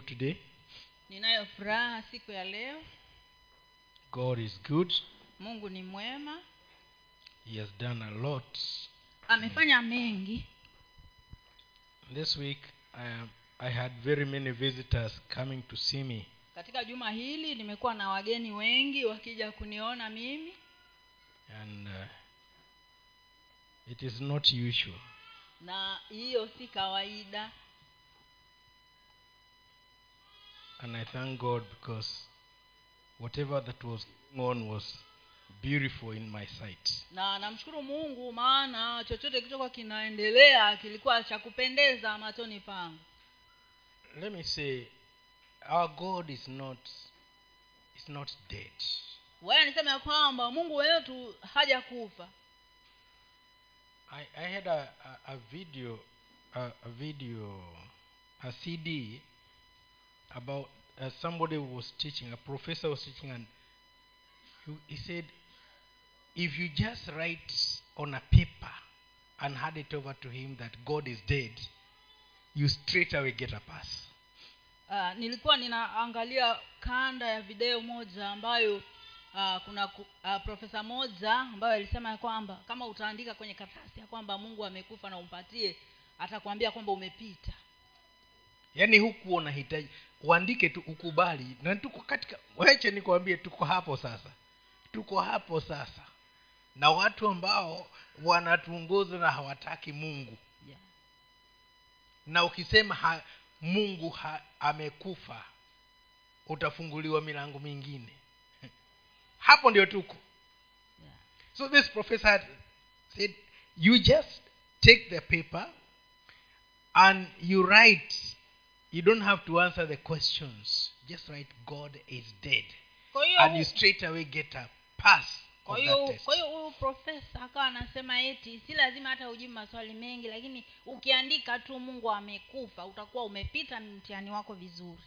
today. ninayo furaha siku ya leo God is good. mungu ni mwema He has done a lot. amefanya mengi This week, I, am, I had very many visitors coming to see me. katika juma hili nimekuwa na wageni wengi wakija kuniona mimi And uh, it is not usual. na hiyo si kawaida And I thank God because whatever that was going on was beautiful in my sight. na namshukuru mungu maana chochote kilichokuwa kinaendelea kilikuwa cha kupendeza machoni pangu Let me say, our God is not is not dead. waya niseme ya kwamba mungu wetu hajakufa I, I had a, a, a video a, a video a CD about uh, somebody was teaching a professor was teaching and he, said if you just write on a paper and hand it over to him that God is dead you straight away get a pass. Uh, nilikuwa ninaangalia kanda ya video moja ambayo uh, kuna uh, profesa moja ambayo alisema ya kwamba kama utaandika kwenye karatasi ya kwamba mungu amekufa na umpatie atakwambia kwamba umepita yaani huku unahitaji uandike tu ukubali. Na tuko katika weche nikwambie tuko hapo sasa. Tuko hapo sasa. Na watu ambao wanatuongoza na hawataki mungu. Yeah. na ukisema ha, mungu ha, amekufa utafunguliwa milango mingine. Hapo ndio tuko. Yeah. so this professor had said you just take the paper and you write you don't have to answer the questions. Just write god is dead. Koyo. and you straight away get a pass kwa hiyo kwa hiyo huyu profesa akawa anasema eti si lazima hata ujibu maswali mengi lakini ukiandika tu mungu amekufa utakuwa umepita mtihani wako vizuri.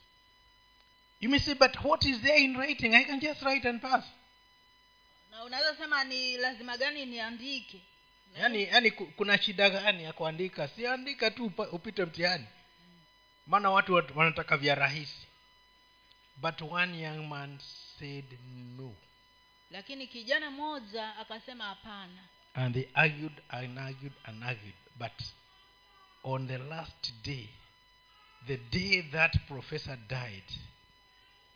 You may say but what is there in writing? I can just write and pass. Na unaweza sema ni lazima gani niandike? Yaani yaani kuna shida gani ya kuandika? Siandika tu upite mtihani maana watu wanataka vya rahisi. But one young man said no. Lakini kijana mmoja akasema hapana. And they argued and argued and argued. But on the last day the day that professor died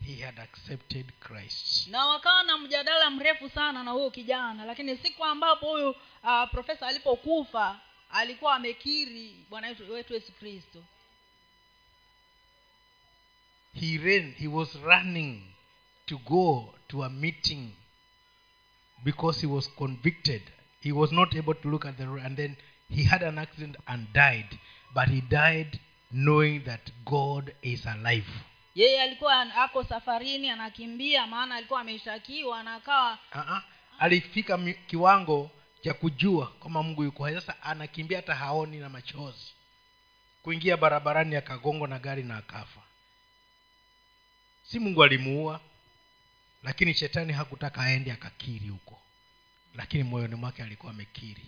he had accepted christ. Na wakawa na mjadala mrefu sana na huyo kijana. Lakini siku ambapo huyu uh, profesa alipokufa alikuwa amekiri bwana wetu wetu yesu kristo he ran he was running to go to a meeting because he was convicted. He was not able to look at the road and then he had an accident and died. But he died knowing that god is alive. Yeye alikuwa ako safarini anakimbia maana alikuwa ameshtakiwa na akawa uh-huh. alifika kiwango cha kujua kama mungu yuko hai. Sasa anakimbia hata haoni na machozi. Kuingia barabarani akagongwa na gari na akafa si mungu alimuua lakini shetani hakutaka aende akakiri huko. Lakini moyoni mwake alikuwa amekiri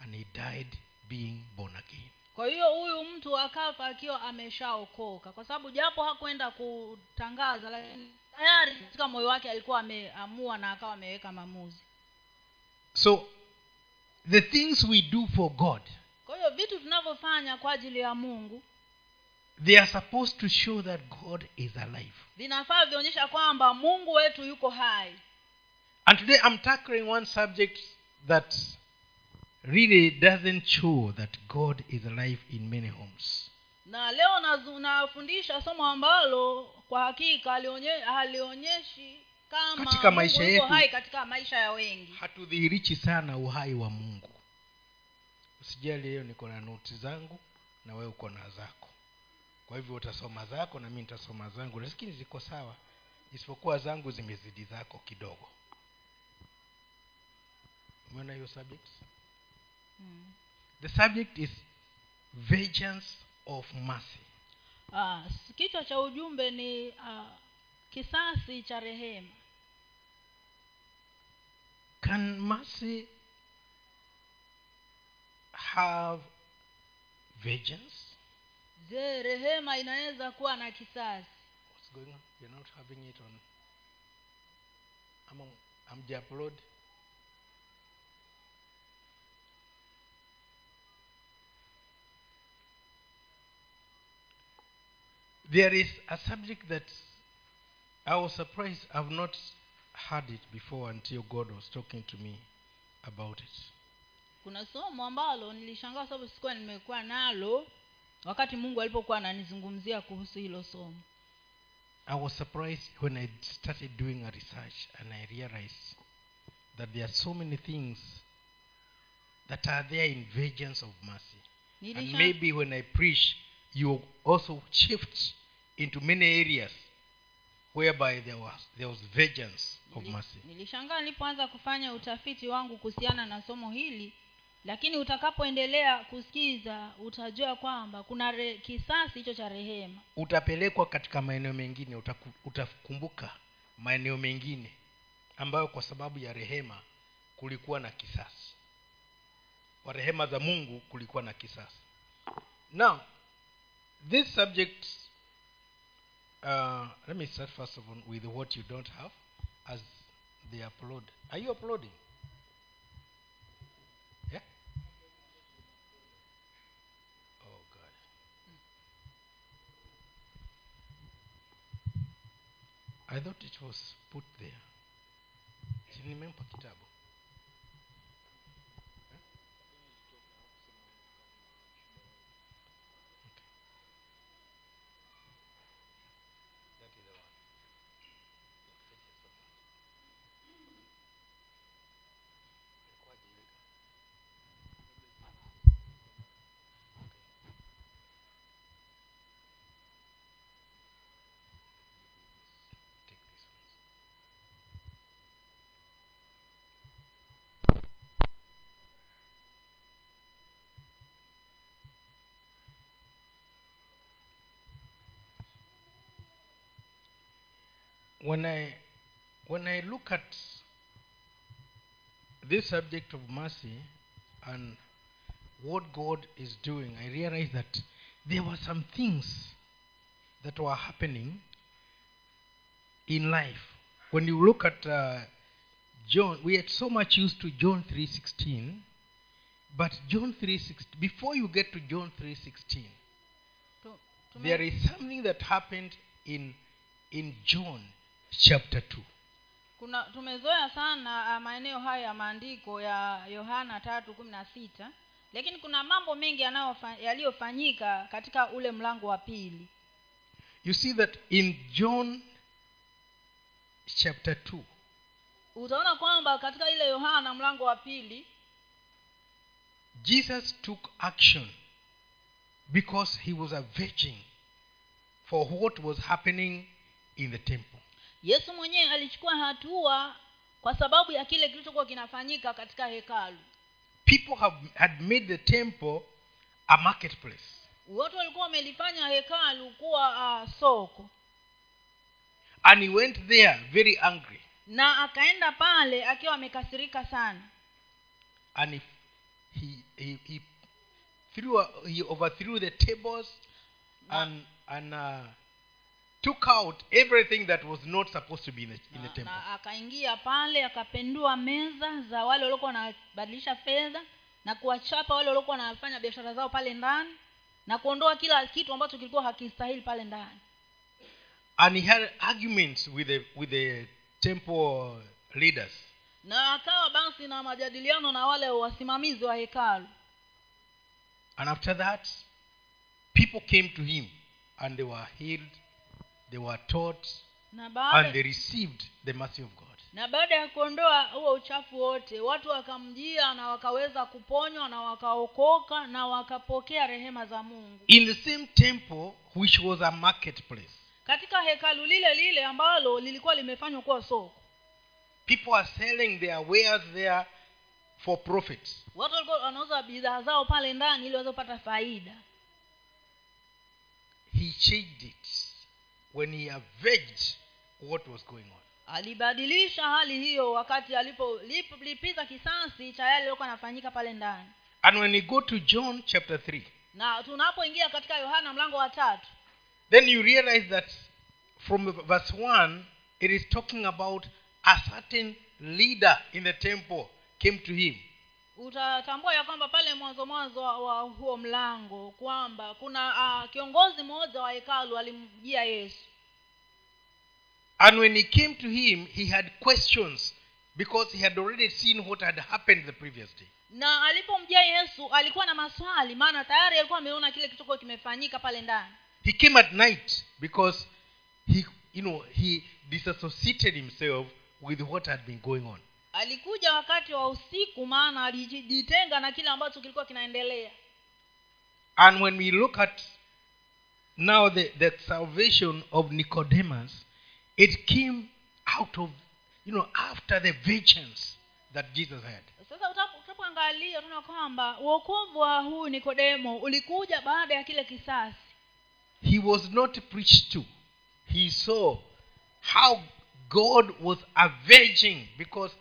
and he died being born again. Kwa hiyo huyu mtu akafa akiwa ameshaokoka. Kwa sababu japo hakwenda kutangaza lakini tayari katika moyo wake alikuwa ameamua na akawa ameweka maamuzi. So the things we do for god kwa hiyo vitu tunavyofanya kwa ajili ya mungu they are supposed to show that god is alive vinafaa vionyesha kwamba mungu wetu yuko hai And today I'm tackling one subject that really doesn't show that God is alive in many homes. na leo nafundisha somo ambalo kwa hakika halionye- halionyeshi kama Katika maisha yetu. hai katika maisha ya wengi Hatudhihirichi sana uhai wa Mungu. Usijali leo niko na noti zangu na wewe uko na zako. Kwa hivyo utasoma zako na mi nitasoma zangu, lakini ziko sawa, isipokuwa zangu zimezidi zako kidogo. Umeona hiyo subject? mm. The subject is vengeance of mercy. ah, kichwa cha ujumbe ni ah, kisasi cha rehema Can mercy have vengeance? Je rehema inaweza kuwa na kisasi What's going on? You're not having it on. I'm on. I'm the upload. There is a subject that I was surprised I've not heard it before until God was talking to me about it. kuna somo ambalo nilishangaa sababu sikuwa nimekuwa nalo wakati mungu alipokuwa ananizungumzia kuhusu hilo somo I was surprised when I started doing a research and I realized that there are so many things that are there in vengeance of mercy. And maybe when I preach, you also shift into many areas whereby there was there was vengeance of mercy. nilishangaa nilipoanza kufanya utafiti wangu kuhusiana na somo hili lakini utakapoendelea kusikiza utajua kwamba kuna re, kisasi hicho cha rehema Utapelekwa katika maeneo mengine, utaku- utakumbuka maeneo mengine ambayo kwa sababu ya rehema kulikuwa na kisasi. Kwa rehema za Mungu kulikuwa na kisasi. Now, this subject uh, let me start first of all with what you don't have as they upload. Are you uploading? Yeah? Oh God. I thought it was put there. Si nimempa kitabu. When I when I look at this subject of mercy and what God is doing, I realize that there were some things that were happening in life. When you look at uh, John, we are so much used to John three sixteen, but John three sixteen. Before you get to John 3:16, there is something that happened in in john chapter 2 kuna tumezoea sana ah, maeneo haya ya maandiko ya yohana tatu kumi na sita lakini kuna mambo mengi yaliyofanyika katika ule mlango wa pili. You see that in john chapter 2 utaona kwamba katika ile yohana mlango wa pili jesus took action because he was a virgin for what was happening in the temple yesu mwenyewe alichukua hatua kwa sababu ya kile kilichokuwa kinafanyika katika hekalu. People have, had made the temple a marketplace. Watu walikuwa wamelifanya hekalu kuwa uh, soko. And he went there very angry. Na akaenda pale akiwa amekasirika sana. And he, he, he, he threw he overthrew the tables and and uh, took out everything that was not supposed to be in the, in the temple. na akaingia pale akapendua meza za wale waliokuwa wanabadilisha fedha na kuwachapa wale waliokuwa wanafanya biashara zao pale ndani na kuondoa kila kitu ambacho kilikuwa hakistahili pale ndani. And he had arguments with the with the temple leaders. Na akawa basi na majadiliano na wale wasimamizi wa hekalu. And after that people came to him and they were healed they were taught na and baada they received the mercy of god. Na baada ya kuondoa huo uchafu wote watu wakamjia na wakaweza kuponywa na wakaokoka na wakapokea rehema za mungu. In the same temple which was a marketplace katika hekalu lile lile ambalo lilikuwa limefanywa kuwa soko. people are selling their wares there for profit. Watu walikuwa wanauza bidhaa zao pale ndani ili waweze kupata faida. He changed it when he avenged what was going on. Alibadilisha hali hiyo wakati alipolipiza kisasi cha yale yaliokuwa anafanyika pale ndani. And when you go to john chapter 3 na tunapoingia katika yohana mlango wa tatu then you realize that from verse 1 it is talking about a certain leader in the temple came to him utatambua ya kwamba pale mwanzo mwanzo wa, huo mlango kwamba kuna uh, kiongozi mmoja wa hekalu alimjia yesu. And when he came to him he had questions because he had already seen what had happened the previous day. Na alipomjia yesu alikuwa na maswali maana tayari alikuwa ameona kile kilichokuwa kimefanyika pale ndani. He came at night because he you know he disassociated himself with what had been going on alikuja wakati wa usiku maana alijitenga na kile ambacho kilikuwa kinaendelea. And when we look at now the, the salvation of nicodemus it came out of you know after the vengeance that jesus had. Sasa utapoangalia tunaona kwamba uokovu wa huu nikodemo ulikuja baada ya kile kisasi. He was not preached to. He saw how god was avenging because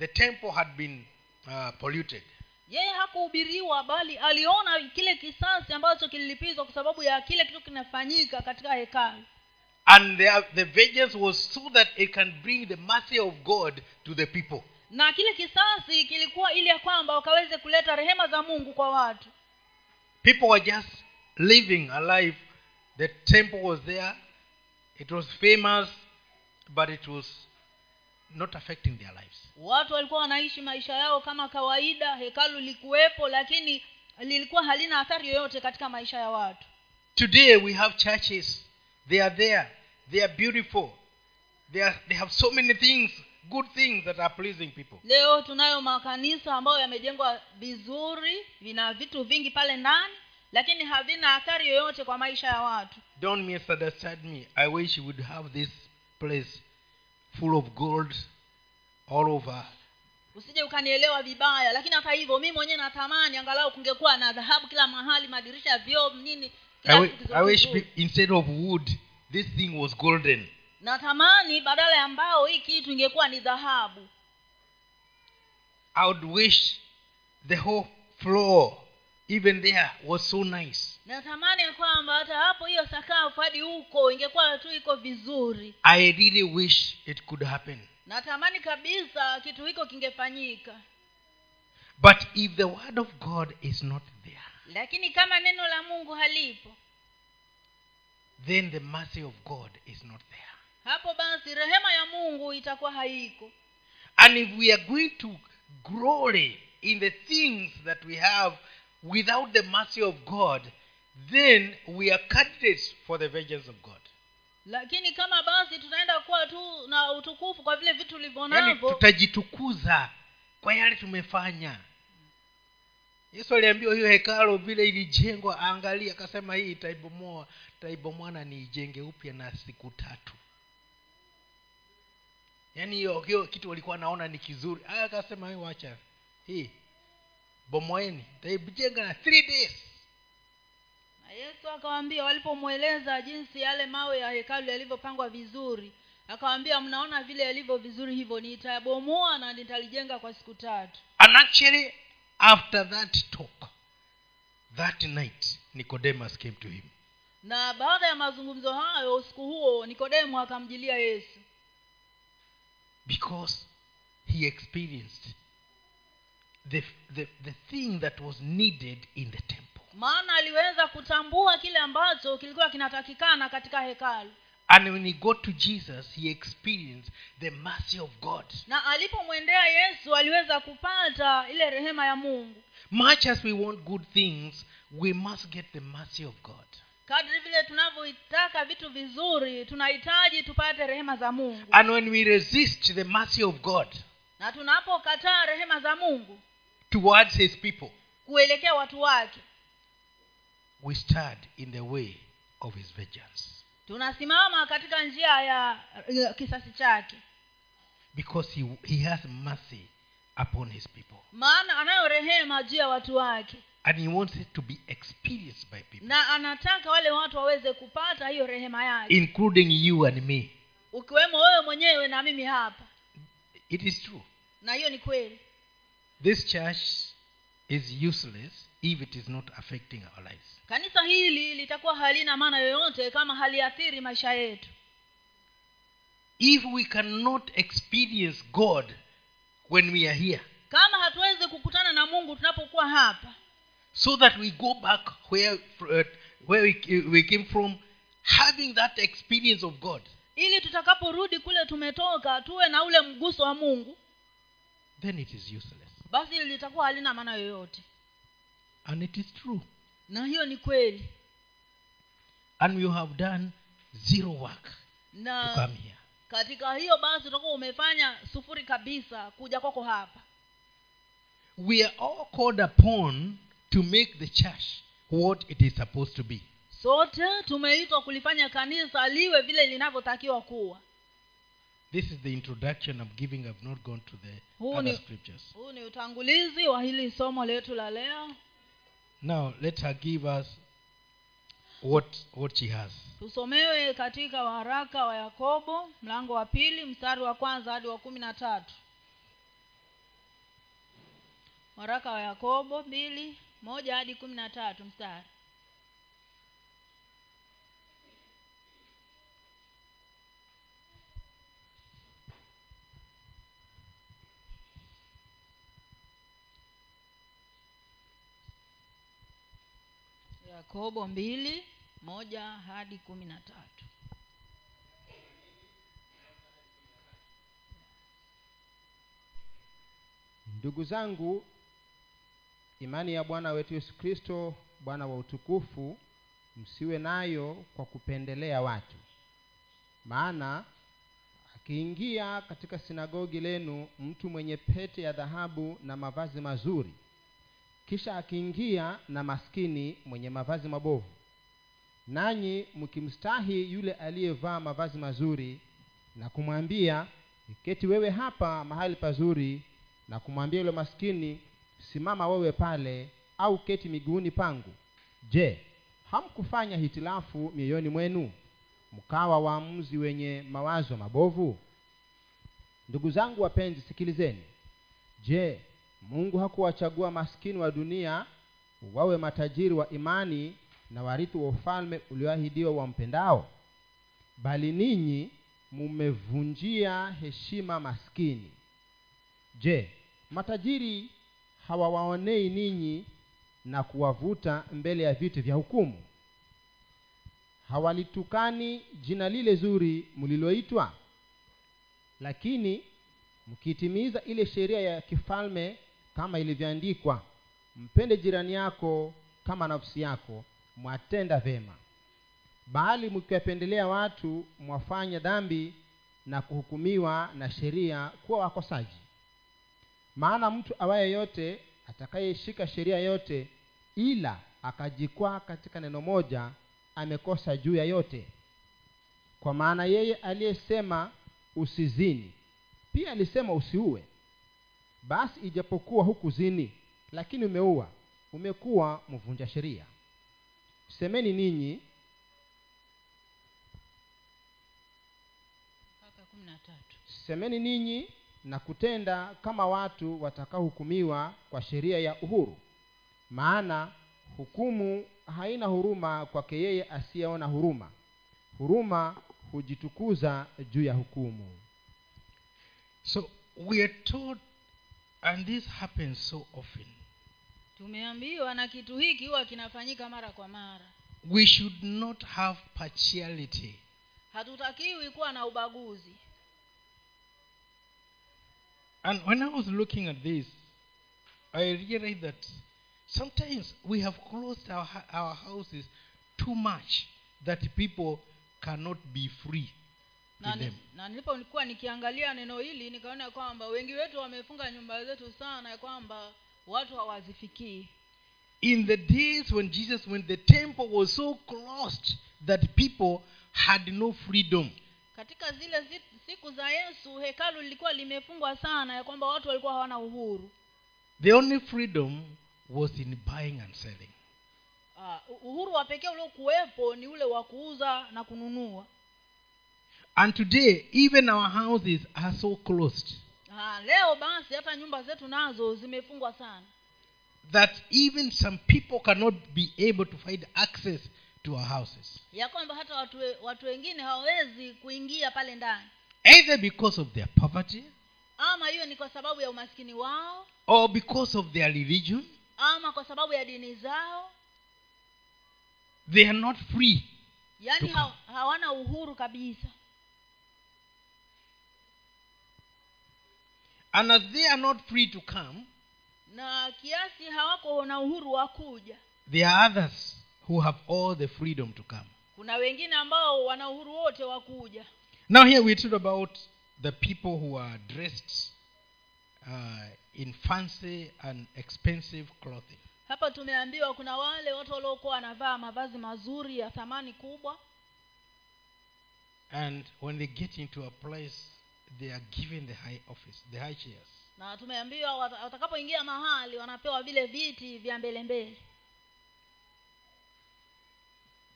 the temple had been uh, polluted. Yeye hakuhubiriwa bali aliona kile kisasi ambacho kililipizwa kwa sababu ya kile kitu kinafanyika katika hekalu. And the, the vengeance was so that it can bring the mercy of god to the people. Na kile kisasi kilikuwa ili ya kwamba wakaweze kuleta rehema za mungu kwa watu. People were just living a life. The temple was there. It was famous but it was not affecting their lives. Watu walikuwa wanaishi maisha yao kama kawaida hekalu likuwepo lakini lilikuwa halina athari yoyote katika maisha ya watu. Today we have churches. They are there. They are beautiful. They, are, they have so many things good things that are pleasing people. Leo tunayo makanisa ambayo yamejengwa vizuri vina vitu vingi pale ndani lakini havina athari yoyote kwa maisha ya watu. Don't misunderstand me. I wish you would have this place full of gold all over. Usije ukanielewa vibaya lakini hata hivyo mi mwenyewe natamani angalau kungekuwa na dhahabu kila mahali madirisha vyoo nini I, wi- I wish be- instead of wood this thing was golden. Natamani badala ya mbao hii kitu ingekuwa ni dhahabu. I would wish the whole floor even there was so nice. Natamani kwamba hata hapo hiyo sakafu hadi huko ingekuwa tu iko vizuri. I really wish it could happen. Natamani kabisa kitu hiko kingefanyika. But if the word of god is not there lakini kama neno la mungu halipo then the mercy of god is not there. hapo basi rehema ya mungu itakuwa haiko. And if we are going to glory in the things that we have without the mercy of god then we are candidates for the vengeance of god. Lakini kama basi tunaenda kuwa tu na utukufu kwa vile vitu ulivyo yaani tutajitukuza kwa yale tumefanya. Yesu aliambiwa hiyo hekalo vile ilijengwa angalia akasema hii itaibomoa itaibomoa na niijenge upya na siku tatu. Yaani hiyo hiyo kitu walikuwa naona ni kizuri. Akasema "Wewe wacha hii bomoeni taijenga na three days. Na yesu akawaambia walipomweleza jinsi yale mawe ya hekalu yalivyopangwa vizuri akawaambia mnaona vile yalivyo vizuri hivyo nitabomoa na nitalijenga kwa siku tatu. And actually after that talk that night nicodemus came to him. Na baada ya mazungumzo hayo usiku huo nikodemo akamjilia yesu. Because he experienced the, the, the thing that was needed in the temple. Maana aliweza kutambua kile ambacho kilikuwa kinatakikana katika hekalu. And when he got to jesus he experienced the mercy of god. Na alipomwendea yesu aliweza kupata ile rehema ya mungu. Much as we want good things we must get the mercy of god. Kadri vile tunavyoitaka vitu vizuri tunahitaji tupate rehema za mungu. And when we resist the mercy of god na tunapokataa rehema za mungu towards his people. Kuelekea watu wake. We stand in the way of his vengeance. Tunasimama katika njia ya kisasi chake. Because he, he has mercy upon his people. Maana anayo rehema juu ya watu wake. And he wants it to be experienced by people. Na anataka wale watu waweze kupata hiyo rehema yake. Including you and me. Ukiwemo wewe mwenyewe na mimi hapa. It is true. Na hiyo ni kweli this church is useless if it is not affecting our lives. kanisa hili litakuwa halina maana yoyote kama haliathiri maisha yetu If we cannot experience God when we are here, kama hatuwezi kukutana na mungu tunapokuwa hapa so that we go back where, uh, where we, we came from, having that experience of God, ili tutakaporudi kule tumetoka tuwe na ule mguso wa mungu then it is useless. Basi litakuwa halina maana yoyote And it is true. na hiyo ni kweli And you have done zero work to come here. katika hiyo basi utakuwa umefanya sufuri kabisa kuja kwako hapa We are all called upon to make the church what it is supposed to be. sote tumeitwa kulifanya kanisa liwe vile linavyotakiwa kuwa This is the introduction I'm giving. I've not gone to the Huu other scriptures. huu ni utangulizi wa hili somo letu la leo Now, let her give us what, what she has. tusomewe katika waraka wa yakobo mlango wa pili mstari wa kwanza hadi wa kumi na tatu waraka wa yakobo mbili moja hadi kumi na tatu mstari yakobo mbili moja hadi kumi na tatu. Ndugu zangu imani ya bwana wetu yesu kristo bwana wa utukufu msiwe nayo kwa kupendelea watu. Maana akiingia katika sinagogi lenu mtu mwenye pete ya dhahabu na mavazi mazuri kisha akiingia na maskini mwenye mavazi mabovu. Nanyi mkimstahi yule aliyevaa mavazi mazuri na kumwambia keti wewe hapa mahali pazuri na kumwambia yule maskini simama wewe pale au keti miguuni pangu. Je hamkufanya hitilafu mioyoni mwenu mkawa waamuzi wenye mawazo mabovu? Ndugu zangu wapenzi sikilizeni. Je mungu hakuwachagua maskini wa dunia wawe matajiri wa imani na warithi wa ufalme ulioahidiwa wampendao bali ninyi mumevunjia heshima maskini. Je matajiri hawawaonei ninyi na kuwavuta mbele ya viti vya hukumu? Hawalitukani jina lile zuri mliloitwa? Lakini mkitimiza ile sheria ya kifalme kama ilivyoandikwa mpende jirani yako kama nafsi yako mwatenda vema. Bali mkiwapendelea watu mwafanya dhambi na kuhukumiwa na sheria kuwa wakosaji. Maana mtu awaye yote atakayeshika sheria yote ila akajikwaa katika neno moja amekosa juu ya yote. Kwa maana yeye aliyesema usizini pia alisema usiue basi ijapokuwa hukuzini lakini umeua umekuwa mvunja sheria. Semeni ninyi semeni ninyi na kutenda kama watu watakaohukumiwa kwa sheria ya uhuru. Maana hukumu haina huruma kwake yeye asiyeona huruma. Huruma hujitukuza juu ya hukumu. So we are told, and this happens so often, tumeambiwa na kitu hiki huwa kinafanyika mara kwa mara. We should not have partiality. hatutakiwi kuwa na ubaguzi. And when I was looking at this, I realized that sometimes we have closed our, our houses too much that people cannot be free na, ni, na nilipokuwa nikiangalia neno hili nikaona kwamba wengi wetu wamefunga nyumba zetu sana ya kwamba watu hawazifikii. In the days when Jesus, when the temple was so closed that people had no freedom, katika zile siku za yesu hekalu lilikuwa limefungwa sana ya kwamba watu walikuwa hawana uhuru. The only freedom was in buying and selling. uh, uhuru wa pekee uliokuwepo ni ule wa kuuza na kununua And today, even our houses are so closed. uh, leo basi hata nyumba zetu nazo zimefungwa sana. that even some people cannot be able to find access to our houses. Ya kwamba hata watu, watu wengine hawawezi kuingia pale ndani. Either because of their poverty ama hiyo ni kwa sababu ya umaskini wao. or because of their religion. Ama kwa sababu ya dini zao. They are not free yaani To ha, hawana uhuru kabisa and as they are not free to come na kiasi hawako na uhuru wa kuja. there are others who have all the freedom to come. Kuna wengine ambao wana uhuru wote wa kuja. Now here we talk about the people who are dressed uh, in fancy and expensive clothing. Hapa tumeambiwa kuna wale watu waliokuwa wanavaa mavazi mazuri ya thamani kubwa. And when they get into a place they are given the high office the high chairs. Na tumeambiwa watakapoingia mahali wanapewa vile viti vya mbele mbele.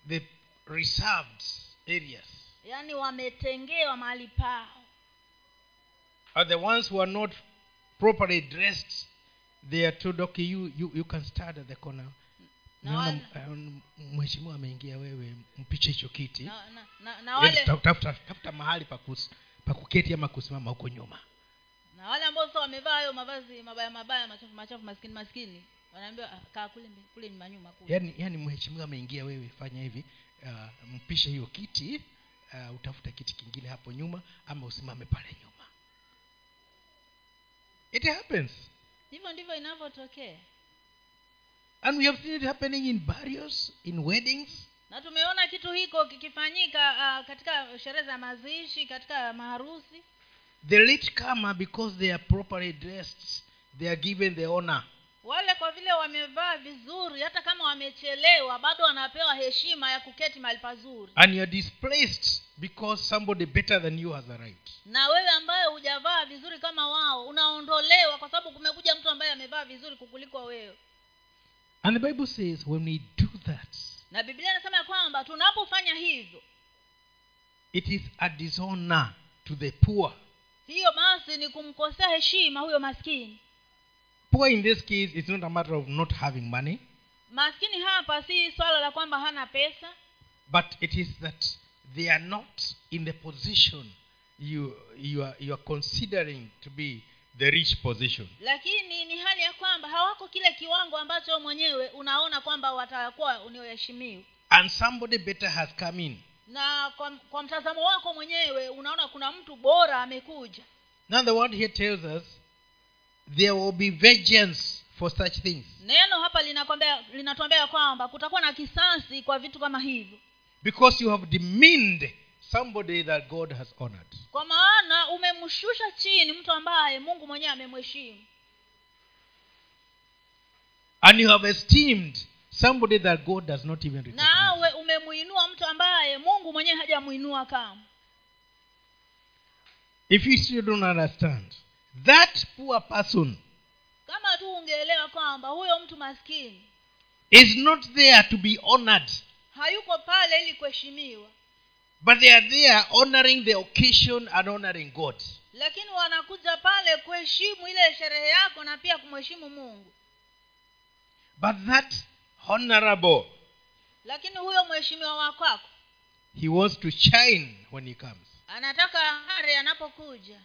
The reserved areas yaani wametengewa mahali pao. are the ones who are not properly dressed. They are told okay you, you, you can start at the corner. Naona uh, mheshimiwa ameingia wewe mpiche hicho kiti. Tafuta mahali pa kus- pa kuketi ama kusimama huko nyuma. Na wale ambao sasa wamevaa hayo mavazi mabaya mabaya machafu machafu maskini maskini wanaambiwa "Ah, kaa kule kule nyuma nyuma kule. Yaani yaani mheshimiwa ameingia wewe fanya hivi uh, mpishe hiyo kiti uh, utafuta kiti kingine hapo nyuma ama usimame pale nyuma. It happens. Hivyo ndivyo inavyotokea. And we have seen it happening in burials in weddings na tumeona kitu hiko kikifanyika uh, katika sherehe za mazishi katika maharusi. The latecomer because they are properly dressed they are given the honor. Wale kwa vile wamevaa vizuri hata kama wamechelewa bado wanapewa heshima ya kuketi mahali pazuri. And you're displaced because somebody better than you has arrived. Na wewe ambaye hujavaa vizuri kama wao unaondolewa kwa sababu kumekuja mtu ambaye amevaa vizuri kukuliko wewe. And the bible says when we do that na biblia inasema ya kwamba tunapofanya hivyo it is a dishonor to the poor. hiyo basi ni kumkosea heshima huyo maskini. Poor in this case it's not a matter of not having money maskini hapa si swala la kwamba hana pesa but it is that they are not in the position you you are, you are considering to be the rich position. Lakini ni hali ya kwamba hawako kile kiwango ambacho mwenyewe unaona kwamba watakuwa unioheshimiwa and somebody better has come in. Na kwa, kwa mtazamo wako mwenyewe unaona kuna mtu bora amekuja. Now the word here tells us there will be vengeance for such things. Neno hapa linatuambia kwamba kutakuwa na kisasi kwa vitu kama hivyo. Because you have demeaned somebody that god has honored. Kwa maana umemshusha chini mtu ambaye mungu mwenyewe amemheshimu. And you have esteemed somebody that god does not even nawe umemwinua mtu ambaye mungu mwenyewe hajamwinua kama if you still don't understand that poor person kama tu ungeelewa kwamba huyo mtu maskini is not there to be honored. hayuko pale ili kuheshimiwa but they are there honoring the occasion and honoring god. Lakini wanakuja pale kuheshimu ile sherehe yako na pia kumheshimu mungu. But that honorable lakini huyo mheshimiwa wa kwako he wants to shine when he comes. anataka hare anapokuja.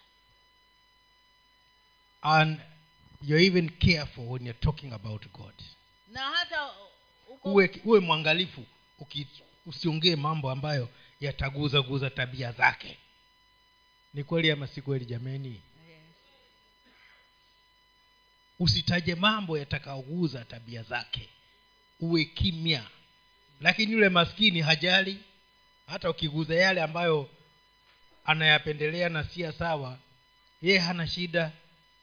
And you're even careful when you're talking about god. Na hata uwe, uwe mwangalifu usiongee mambo ambayo yataguzaguza tabia zake. Ni kweli ama si kweli jameni? Yes. usitaje mambo yatakaoguza tabia zake. Uwe kimya. Lakini yule maskini hajali. Hata ukiguza yale ambayo anayapendelea na sia sawa yeye hana shida.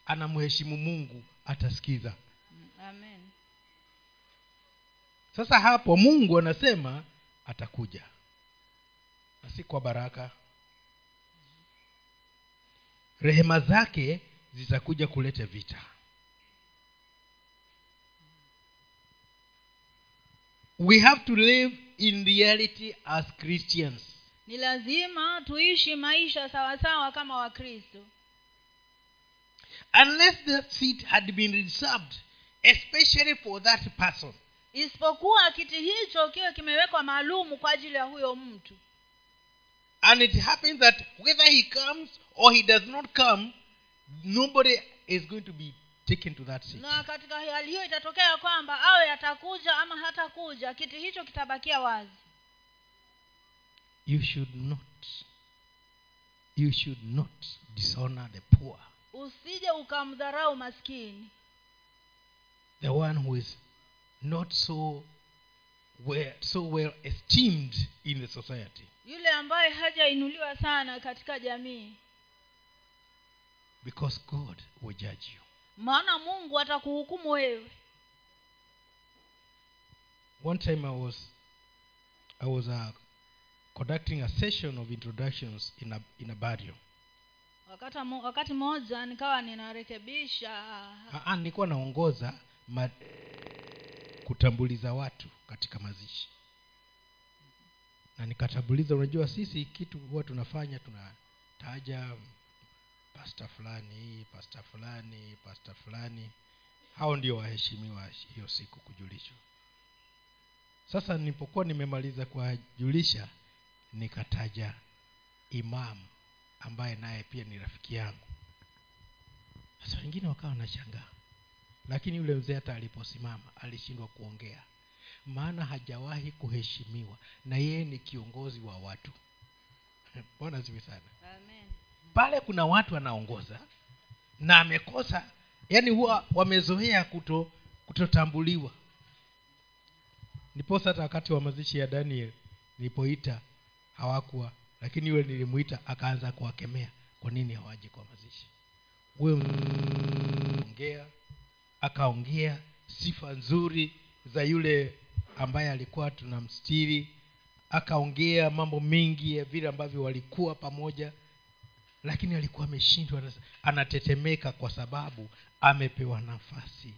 Anamheshimu mungu atasikiza. Amen. Sasa hapo mungu anasema atakuja na si kwa baraka. Rehema zake zitakuja kuleta vita. We have to live in reality as christians. Ni lazima tuishi maisha sawasawa kama wakristo. Unless that seat had been reserved especially for that person. Isipokuwa kiti hicho kiwe kimewekwa maalumu kwa ajili ya huyo mtu and it happens that whether he comes or he does not come nobody is going to be taken to that seat na katika hali hiyo itatokea kwamba awe atakuja ama hatakuja kiti hicho kitabakia wazi. You should not you should not dishonor the poor. Usije ukamdharau maskini. The one who is not so well, so well esteemed in the society yule ambaye hajainuliwa sana katika jamii. Because god will judge you. Maana mungu atakuhukumu wewe. One time i was i was uh, conducting a session of introductions in a in a barrio. Wakati, wakati moja nikawa ninarekebisha. Ah, ah, nilikuwa naongoza ma, kutambuliza watu katika mazishi na nikatambuliza unajua sisi kitu huwa tunafanya tunataja pasta fulani pasta fulani pasta fulani. Hao ndio waheshimiwa hiyo siku kujulishwa. Sasa nilipokuwa nimemaliza kuwajulisha nikataja imamu ambaye naye pia ni rafiki yangu. Sasa wengine wakawa wanashangaa lakini yule mzee hata aliposimama alishindwa kuongea maana hajawahi kuheshimiwa na yeye ni kiongozi wa watu. Bwana sivi sana. Amen. pale kuna watu anaongoza na amekosa yaani huwa wamezoea kuto kutotambuliwa. Niposa hata wakati wa mazishi ya daniel nilipoita hawakuwa. Lakini yule nilimuita akaanza kuwakemea kwa nini hawaji kwa mazishi? Huyo ongea akaongea sifa nzuri za yule ambaye alikuwa tunamstiri akaongea mambo mengi ya vile ambavyo walikuwa pamoja lakini alikuwa ameshindwa anatetemeka kwa sababu amepewa nafasi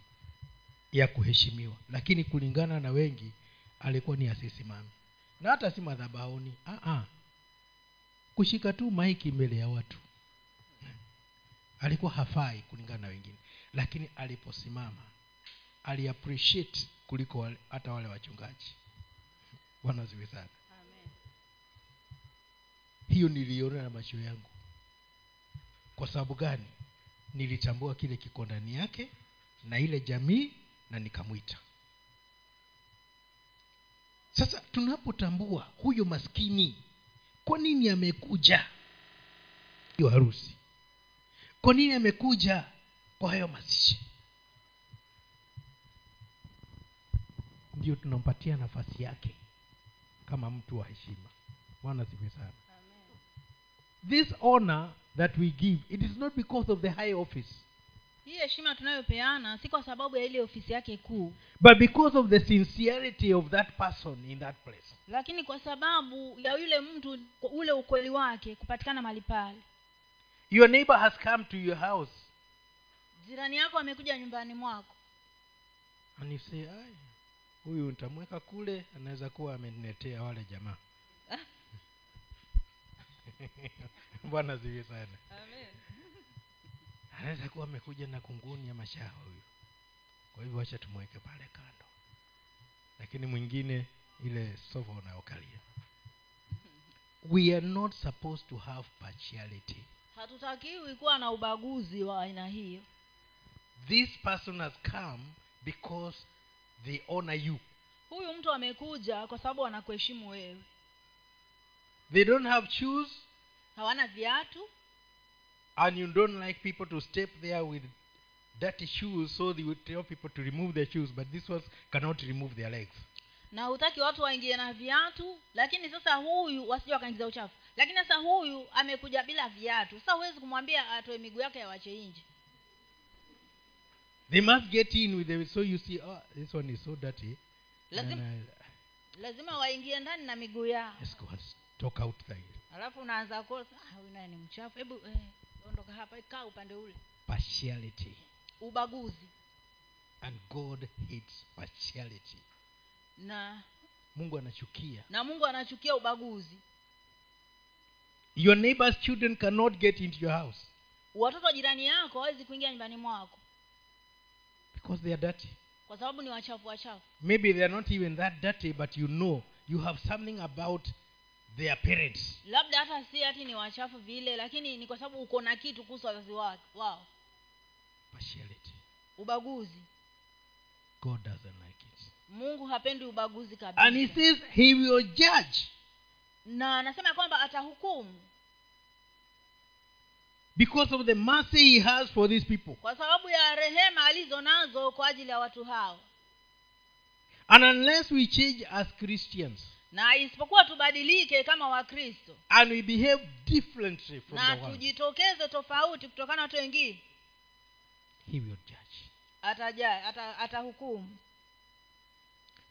ya kuheshimiwa. Lakini kulingana na wengi alikuwa ni asisimame na hata si madhabahuni ah. kushika tu maiki mbele ya watu. Alikuwa hafai kulingana na wengine. Lakini aliposimama aliappreciate kuliko wale, hata wale wachungaji. Bwana ziwe sana. Amen. hiyo niliona na macho yangu. Kwa sababu gani? Nilitambua kile kiko ndani yake na ile jamii na nikamwita. Sasa tunapotambua huyo maskini kwa nini amekuja? Hiyo harusi. Kwa nini amekuja? Kwa hayo mazishi ndio tunampatia nafasi yake kama mtu wa heshima. Bwana sifi sana. This honor that we give it is not because of the high office. Hii heshima tunayopeana si kwa sababu ya ile ofisi yake kuu. But because of the sincerity of that person in that place. Lakini kwa sababu ya yule mtu ule ukweli wake kupatikana mahali pale. Your neighbor has come to your house. Jirani yako amekuja nyumbani mwako. And you say "Ai, huyu nitamweka kule anaweza kuwa ameniletea wale jamaa. Bwana zivi sana. Anaweza kuwa amekuja na kunguni ya mashaa huyu. Kwa hivyo wacha tumweke pale kando. Lakini mwingine ile sofa unayokalia. We are not supposed to have partiality. Hatutakiwi kuwa na ubaguzi wa aina hiyo. This person has come because they honor you. Huyu mtu amekuja kwa sababu anakuheshimu wewe. They don't have shoes hawana viatu. and you don't like people to step there with dirty shoes so they would tell people to remove their shoes but this ones cannot remove their legs. Na hutaki watu waingie na viatu lakini sasa huyu wasija wakaingiza uchafu. Lakini sasa huyu amekuja bila viatu. Sasa huwezi kumwambia atoe miguu yake yawache nje they must get in with them so you see oh this one is so dirty. Lazima, and, uh, lazima waingie ndani na miguu yao. And talk outside alafu unaanza kosa "Ah, ni mchafu. Hebu eh, ondoka hapa ikaa upande ule. Partiality. Ubaguzi. And god hates partiality. Na mungu anachukia. na mungu anachukia ubaguzi. Your neighbor's children cannot get into your house. Watoto wa jirani yako hawezi kuingia nyumbani mwako because they are dirty. Kwa sababu ni wachafu wachafu. Maybe they are not even that dirty but you know you have something about their parents. Labda hata si hati ni wachafu vile lakini ni kwa sababu uko na kitu kuhusu wazazi wao. Partiality. Ubaguzi. God doesn't like it. Mungu hapendi ubaguzi and he says he will judge. Na anasema kwamba atahukumu because of the mercy he has for these people. Kwa sababu ya rehema alizo nazo kwa ajili ya watu hao. And unless we change as christians na isipokuwa tubadilike kama wakristo. and we behave differently from na tujitokeze tofauti kutokana na watu wengine. he will judge. Atahukumu ata, atahukumu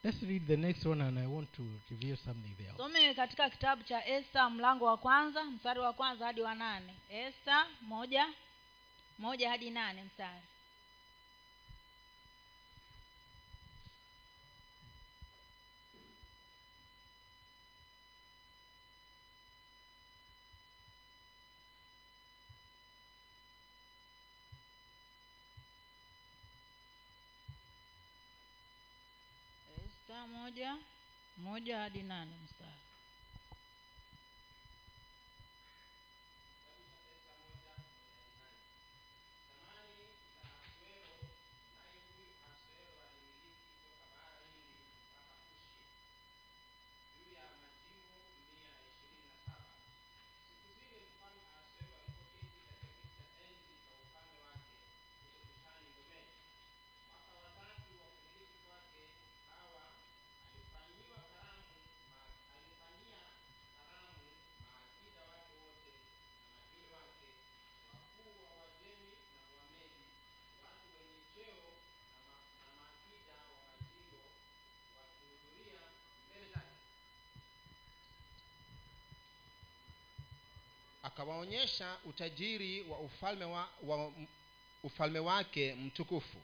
let's read the next one and i want to reveal something there some katika kitabu cha esta mlango wa kwanza mstari wa kwanza hadi wa nane. Esta moja moja hadi nane mstari esta moja moja hadi nane mstari akawaonyesha utajiri wa ufalme wa, wa ufalme wake mtukufu.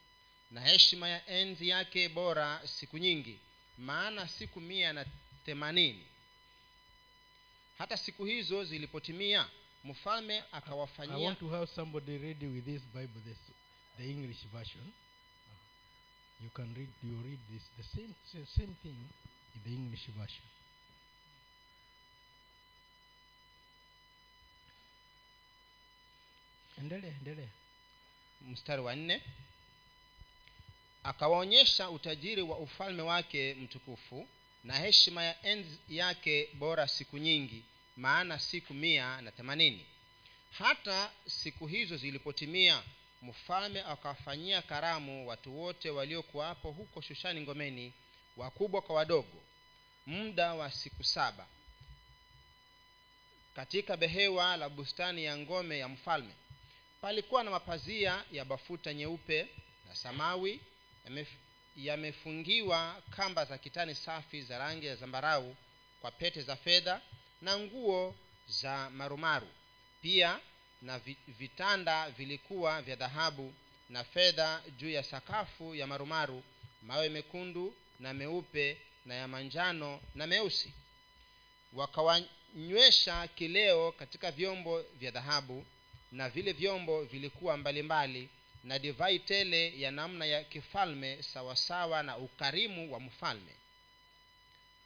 Na heshima ya enzi yake bora siku nyingi maana siku mia na themanini. Hata siku hizo zilipotimia mfalme akawafanyia you can read you read this the same, same thing in the english version endelea endelea. Mstari wa nne. Akawaonyesha utajiri wa ufalme wake mtukufu na heshima ya enzi yake bora siku nyingi maana siku mia na themanini. Hata siku hizo zilipotimia mfalme akawafanyia karamu watu wote waliokuwapo huko shushani ngomeni wakubwa kwa wadogo muda wa siku saba katika behewa la bustani ya ngome ya mfalme palikuwa na mapazia ya bafuta nyeupe na samawi yamefungiwa kamba za kitani safi za rangi ya zambarau kwa pete za fedha na nguo za marumaru. Pia na vitanda vilikuwa vya dhahabu na fedha juu ya sakafu ya marumaru mawe mekundu na meupe na ya manjano na meusi. Wakawanywesha kileo katika vyombo vya dhahabu na vile vyombo vilikuwa mbalimbali na divai tele ya namna ya kifalme sawasawa na ukarimu wa mfalme.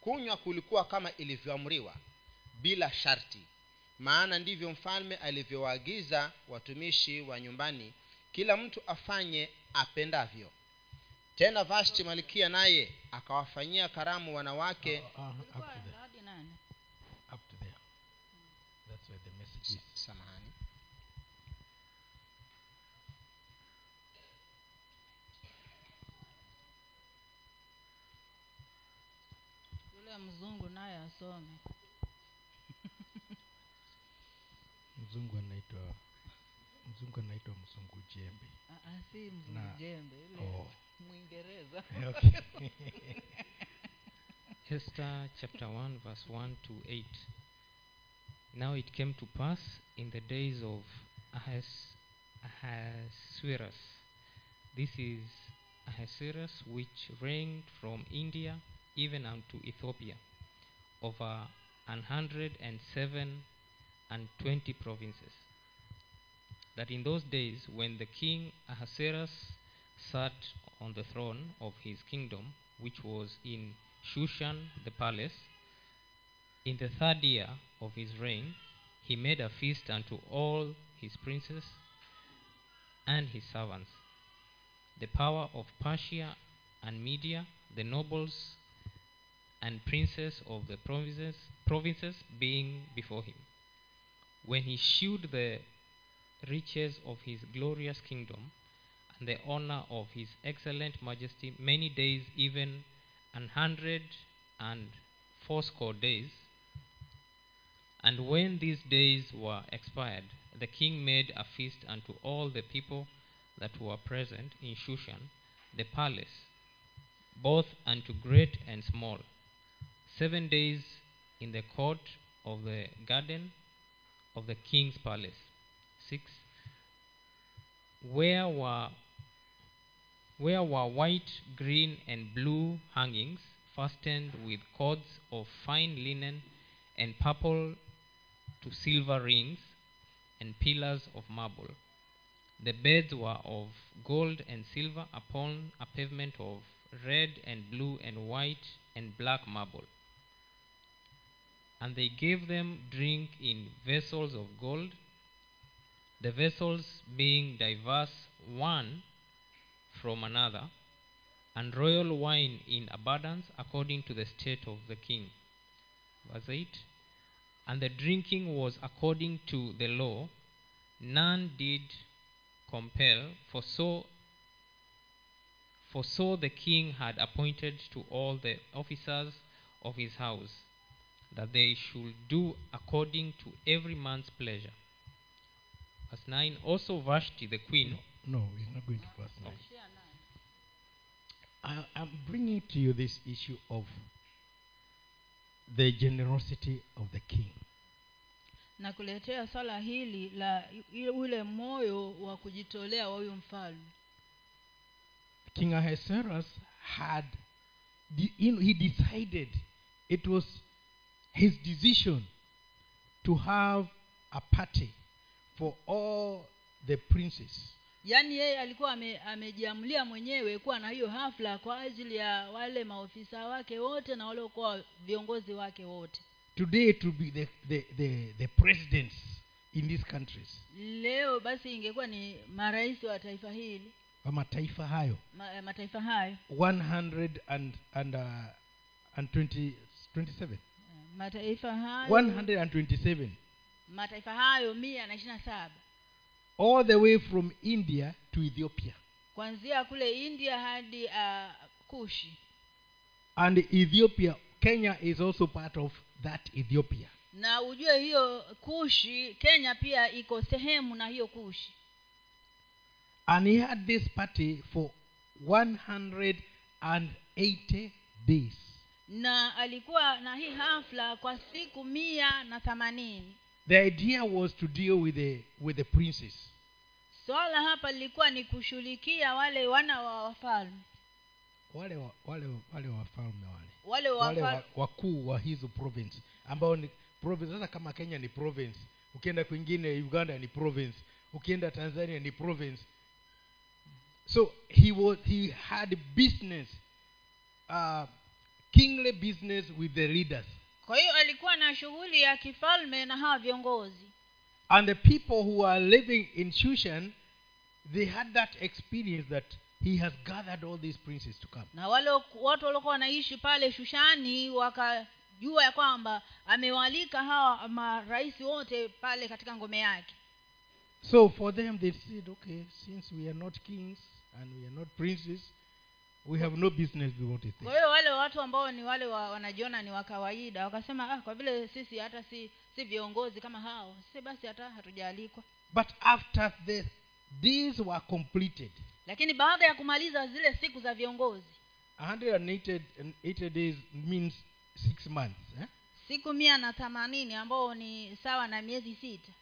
Kunywa kulikuwa kama ilivyoamriwa bila sharti maana ndivyo mfalme alivyowaagiza watumishi wa nyumbani kila mtu afanye apendavyo. Tena vashti malikia naye akawafanyia karamu wanawake Uh, uh, up to Ilikuwa there hadi nane up to there that's where the message is samahani mzungu naye asome mzungu anaitwa mzungu anaitwa mzungu jembe si Na- jembe ule oh. mwingereza okay. Esther chapter 1, verse 1 to 8. Now it came to pass in the days of Ahas- Ahasuerus. This is Ahasuerus, which reigned from India even unto Ethiopia, over an hundred and seven and twenty provinces. That in those days, when the king Ahasuerus sat on the throne of his kingdom, which was in Shushan the palace, in the third year of his reign, he made a feast unto all his princes and his servants. The power of Persia and Media, the nobles and princes of the provinces, provinces being before him. When he shewed the riches of his glorious kingdom and the honor of his excellent majesty many days, even an hundred and fourscore days, and when these days were expired, the king made a feast unto all the people that were present in Shushan, the palace, both unto great and small, seven days in the court of the garden of the king's palace. Six. Where were where were white, green, and blue hangings fastened with cords of fine linen and purple to silver rings and pillars of marble. The beds were of gold and silver upon a pavement of red and blue and white and black marble. And they gave them drink in vessels of gold, the vessels being diverse one from another, and royal wine in abundance according to the state of the king. Verse 8 And the drinking was according to the law, none did compel, for so for so the king had appointed to all the officers of his house, that they should do according to every man's pleasure. Verse 9 Also Vashti the queen, No, we're not going to verse 9. I, I'm bringing to you this issue of the generosity of the king. na swala hili la ule moyo wa kujitolea wa huyu mfalme King Ahasuerus had, he decided it was his decision to have a party for all the princes. yaani yeye alikuwa ame, amejiamulia mwenyewe kuwa na hiyo hafla kwa ajili ya wale maofisa wake wote na waliokuwa viongozi wake wote. Today to be the, the, the, the presidents in these countries. leo basi ingekuwa ni marais wa taifa hili. Wa mataifa hayo. Ma, mataifa hayo. 100 and, and, uh, and 20, 27 mataifa hayo 127 mataifa hayo mia na ishirina saba. All the way from india to ethiopia. Kuanzia kule india hadi uh, kushi. And ethiopia kenya is also part of that ethiopia. Na ujue hiyo kushi kenya pia iko sehemu na hiyo kushi. And he had this party for 180 days na alikuwa na hii hafla kwa siku mia na themanini. The idea was to deal with the with the princes. Swala hapa lilikuwa ni kushughulikia wale wana wa wafalme. Wale wa- wale wale wafalme wale. Wale wale wa- wakuu wa hizo province ambao ni province sasa kama kenya ni province ukienda kwingine uganda ni province ukienda tanzania ni province. So he was he had business uh, kingly business with the leaders. Kwa hiyo alikuwa na shughuli ya kifalme na hawa viongozi. And the people who are living in shushan they had that experience that he has gathered all these princes to come. Na wale watu waliokuwa wanaishi pale shushani wakajua ya kwamba amewaalika hawa marais wote pale katika ngome yake. So for them, they said, okay, since we are not kings and we are not princes, we have no business with what is kwa hiyo wale watu ambao ni wale wa, wanajiona ni wa kawaida wakasema ah, kwa vile sisi hata si si viongozi kama hao si basi hata hatujaalikwa But after the these were completed, lakini baada ya kumaliza zile siku za viongozi 180 days means six months. eh? siku mia na themanini ambao ni sawa na miezi sita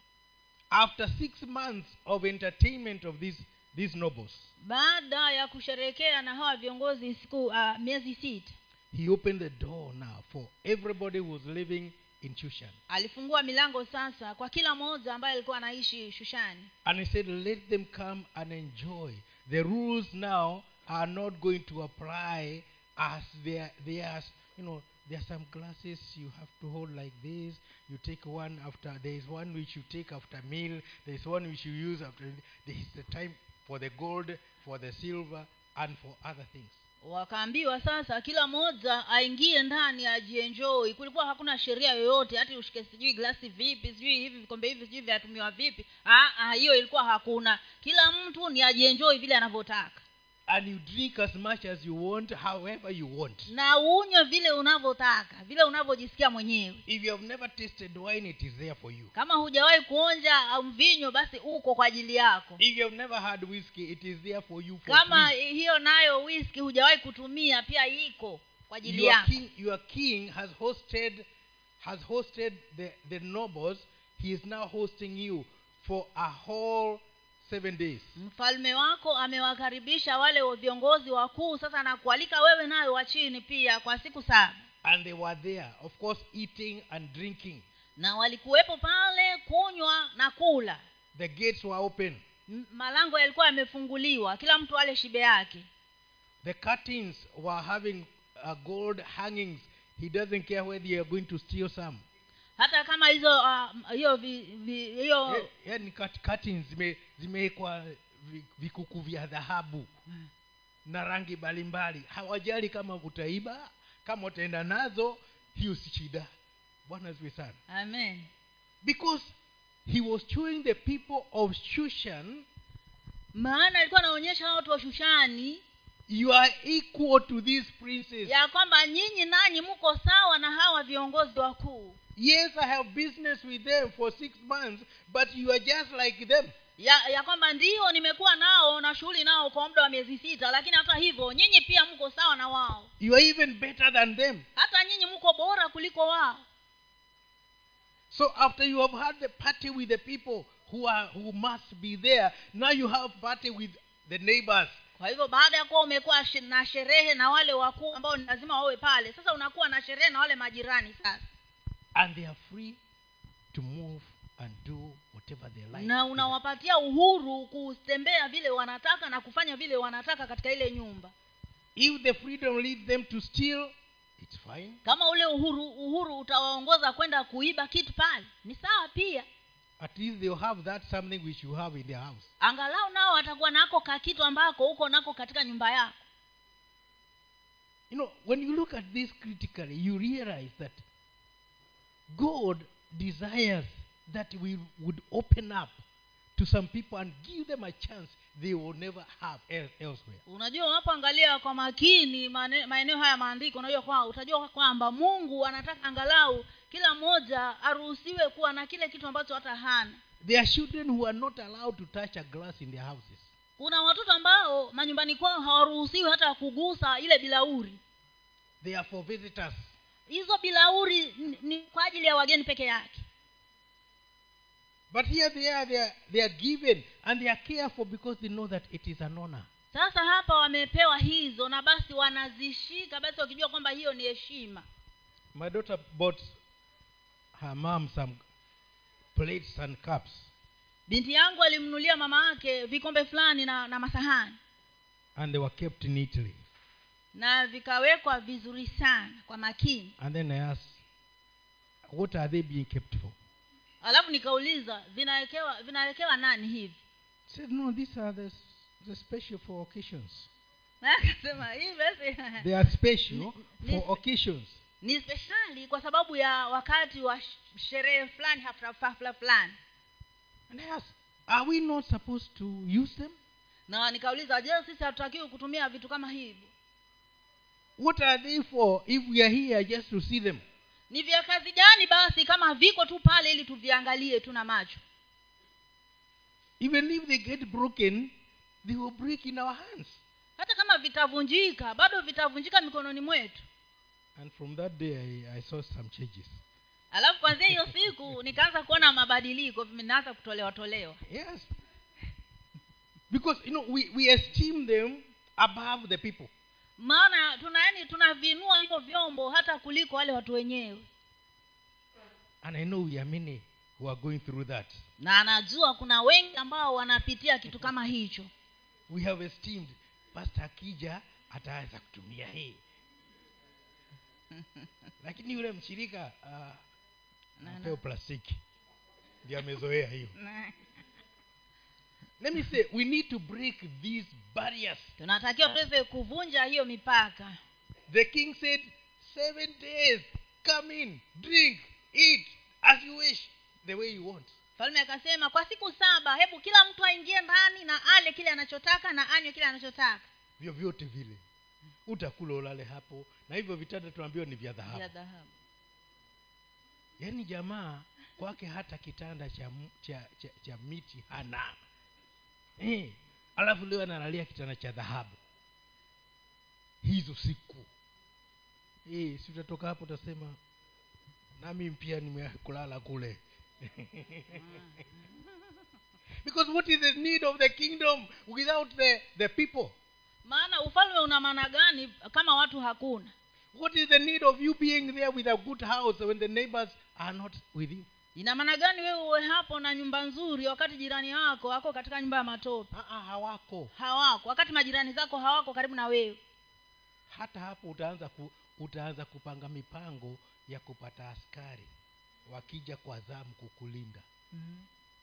After six months of entertainment of these, these nobles, baada ya kusherekea na hawa viongozi siku uh, miezi sita he opened the door now for everybody who was living in Shushan. alifungua milango sasa kwa kila mmoja ambaye alikuwa anaishi shushani And he said, let them come and enjoy. The rules now are not going to apply as their theirs you know there are some glasses you have to hold like this you take one after there is one which you take after meal there is one which you use after there is the time for the gold for the silver and for other things. Wakaambiwa sasa kila mmoja aingie ndani ajienjoi kulikuwa hakuna sheria yoyote hati ushike sijui glasi vipi sijui hivi vikombe hivi sijui vyatumiwa vipi. Ah, ah, hiyo ilikuwa hakuna. Kila mtu ni ajienjoi vile anavyotaka and you drink as much as you want however you want. Na unywe vile unavyotaka vile unavyojisikia mwenyewe. If you have never tasted wine it is there for you. Kama hujawahi kuonja mvinyo basi uko kwa ajili yako. If you have never had whiskey it is there for you for kama free. hiyo nayo whisky hujawahi kutumia pia iko kwa ajili your yako. king, your king has hosted has hosted the, the nobles. He is now hosting you for a whole seven days. Mfalme wako amewakaribisha wale wa- viongozi wakuu sasa nakualika wewe nayo wa chini pia kwa siku saba. And they were there of course eating and drinking. Na walikuwepo pale kunywa na kula. The gates were open. Malango yalikuwa yamefunguliwa kila mtu ale shibe yake. The curtains were having uh, gold hangings. He doesn't care whether you are going to steal some hata kama hizo ah, hiyo vi, hiyo yani curtains zimewekwa vi- vikuku vya dhahabu na rangi mbalimbali. Hawajali kama utaiba kama utaenda nazo hiyo si shida. Bwana ziwe sana. Amen. Because he was showing the people of shushan maana alikuwa anaonyesha watu wa shushani you are equal to these princes. ya kwamba nyinyi nanyi mko sawa na hawa viongozi wakuu yes i have business with them for six months but you are just like them. Ya ya kwamba ndio nimekuwa nao na shughuli nao kwa muda wa miezi sita lakini hata hivyo nyinyi pia mko sawa na wao. You are even better than them. Hata nyinyi mko bora kuliko wao. So after you have had the party with the people who are who must be there now you have party with the neighbors. Kwa hivyo baada ya kuwa umekuwa na sherehe na wale wakuu ambao lazima wawe pale sasa unakuwa na sherehe na wale majirani sasa and they are free to move and do whatever they like. Na unawapatia uhuru kutembea vile wanataka na kufanya vile wanataka katika ile nyumba. If the freedom leads them to steal it's fine. Kama ule uhuru uhuru utawaongoza kwenda kuiba kitu pale ni sawa pia. At least they'll have that something which you have in their house. Angalau nao watakuwa nako kakitu ambako uko nako katika nyumba yako. You know when you look at this critically you realize that god desires that we would open up to some people and give them a chance they will never have elsewhere. Unajua unapoangalia kwa makini maeneo haya maandiko unajua kwa utajua kwamba mungu anataka angalau kila mmoja aruhusiwe kuwa na kile kitu ambacho hata hana. There are children who are not allowed to touch a glass in their houses. Kuna watoto ambao manyumbani kwao hawaruhusiwi hata kugusa ile bilauri. They are for visitors hizo bilauri ni, kwa ajili ya wageni peke yake. But here they are they are, they are given and they are careful because they know that it is an honor. Sasa hapa wamepewa hizo na basi wanazishika basi wakijua kwamba hiyo ni heshima. My daughter bought her mom some plates and cups. Binti yangu alimnulia mama yake vikombe fulani na, na masahani. And they were kept neatly na vikawekwa vizuri sana kwa makini. And then i asked what are they being kept for? Alafu nikauliza vinawekewa vinawekewa nani hivi? Said no these are the, the special for occasions. Akasema hii basi. They are special for occasions. ni speshali kwa sababu ya wakati wa sherehe fulani hafla fulani. And i asked are we not supposed to use them? Na nikauliza je sisi hatutakiwi kutumia vitu kama hivi what are they for if we are here just to see them? Ni vya kazi gani basi kama viko tu pale ili tuviangalie tu na macho? Even if they get broken they will break in our hands. Hata kama vitavunjika bado vitavunjika mikononi mwetu. And from that day i, I saw some changes. Alafu kwanzia hiyo siku nikaanza kuona mabadiliko vinaanza kutolewa tolewa. Yes. Because you know we, we esteem them above the people maana tuna yani tunavinua hivyo vyombo hata kuliko wale watu wenyewe. And i know we are many who are going through that. Na anajua kuna wengi ambao wanapitia kitu kama hicho. We have esteemed pasta akija ataweza kutumia hii. Lakini yule mshirika uh, plastiki. Ndio amezoea hiyo let me say we need to break these barriers. Tunatakiwa tuweze kuvunja hiyo mipaka. The king said seven days come in drink eat as you wish the way you want. Mfalme akasema kwa siku saba hebu kila mtu aingie ndani na ale kile anachotaka na anywe kile anachotaka. Vyovyote vile utakula ulale hapo na hivyo vitanda tunaambiwa ni vya dhahabu. Yaani jamaa kwake hata kitanda cha, cha, cha, cha miti hana eh, alafu leo analalia kitana cha dhahabu. Hizo siku. Eh, si utatoka hapo utasema nami pia nimekulala kule. Because what is the need of the kingdom without the, the people? Maana ufalme una maana gani kama watu hakuna? What is the need of you being there with a good house when the neighbors are not with you ina maana gani wewe uwe hapo na nyumba nzuri wakati jirani wako wako katika nyumba ya matope? Ah, ah, hawako. Hawako. Wakati majirani zako hawako karibu na wewe. Hata hapo utaanza ku, utaanza kupanga mipango ya kupata askari. Wakija kwa zamu kukulinda.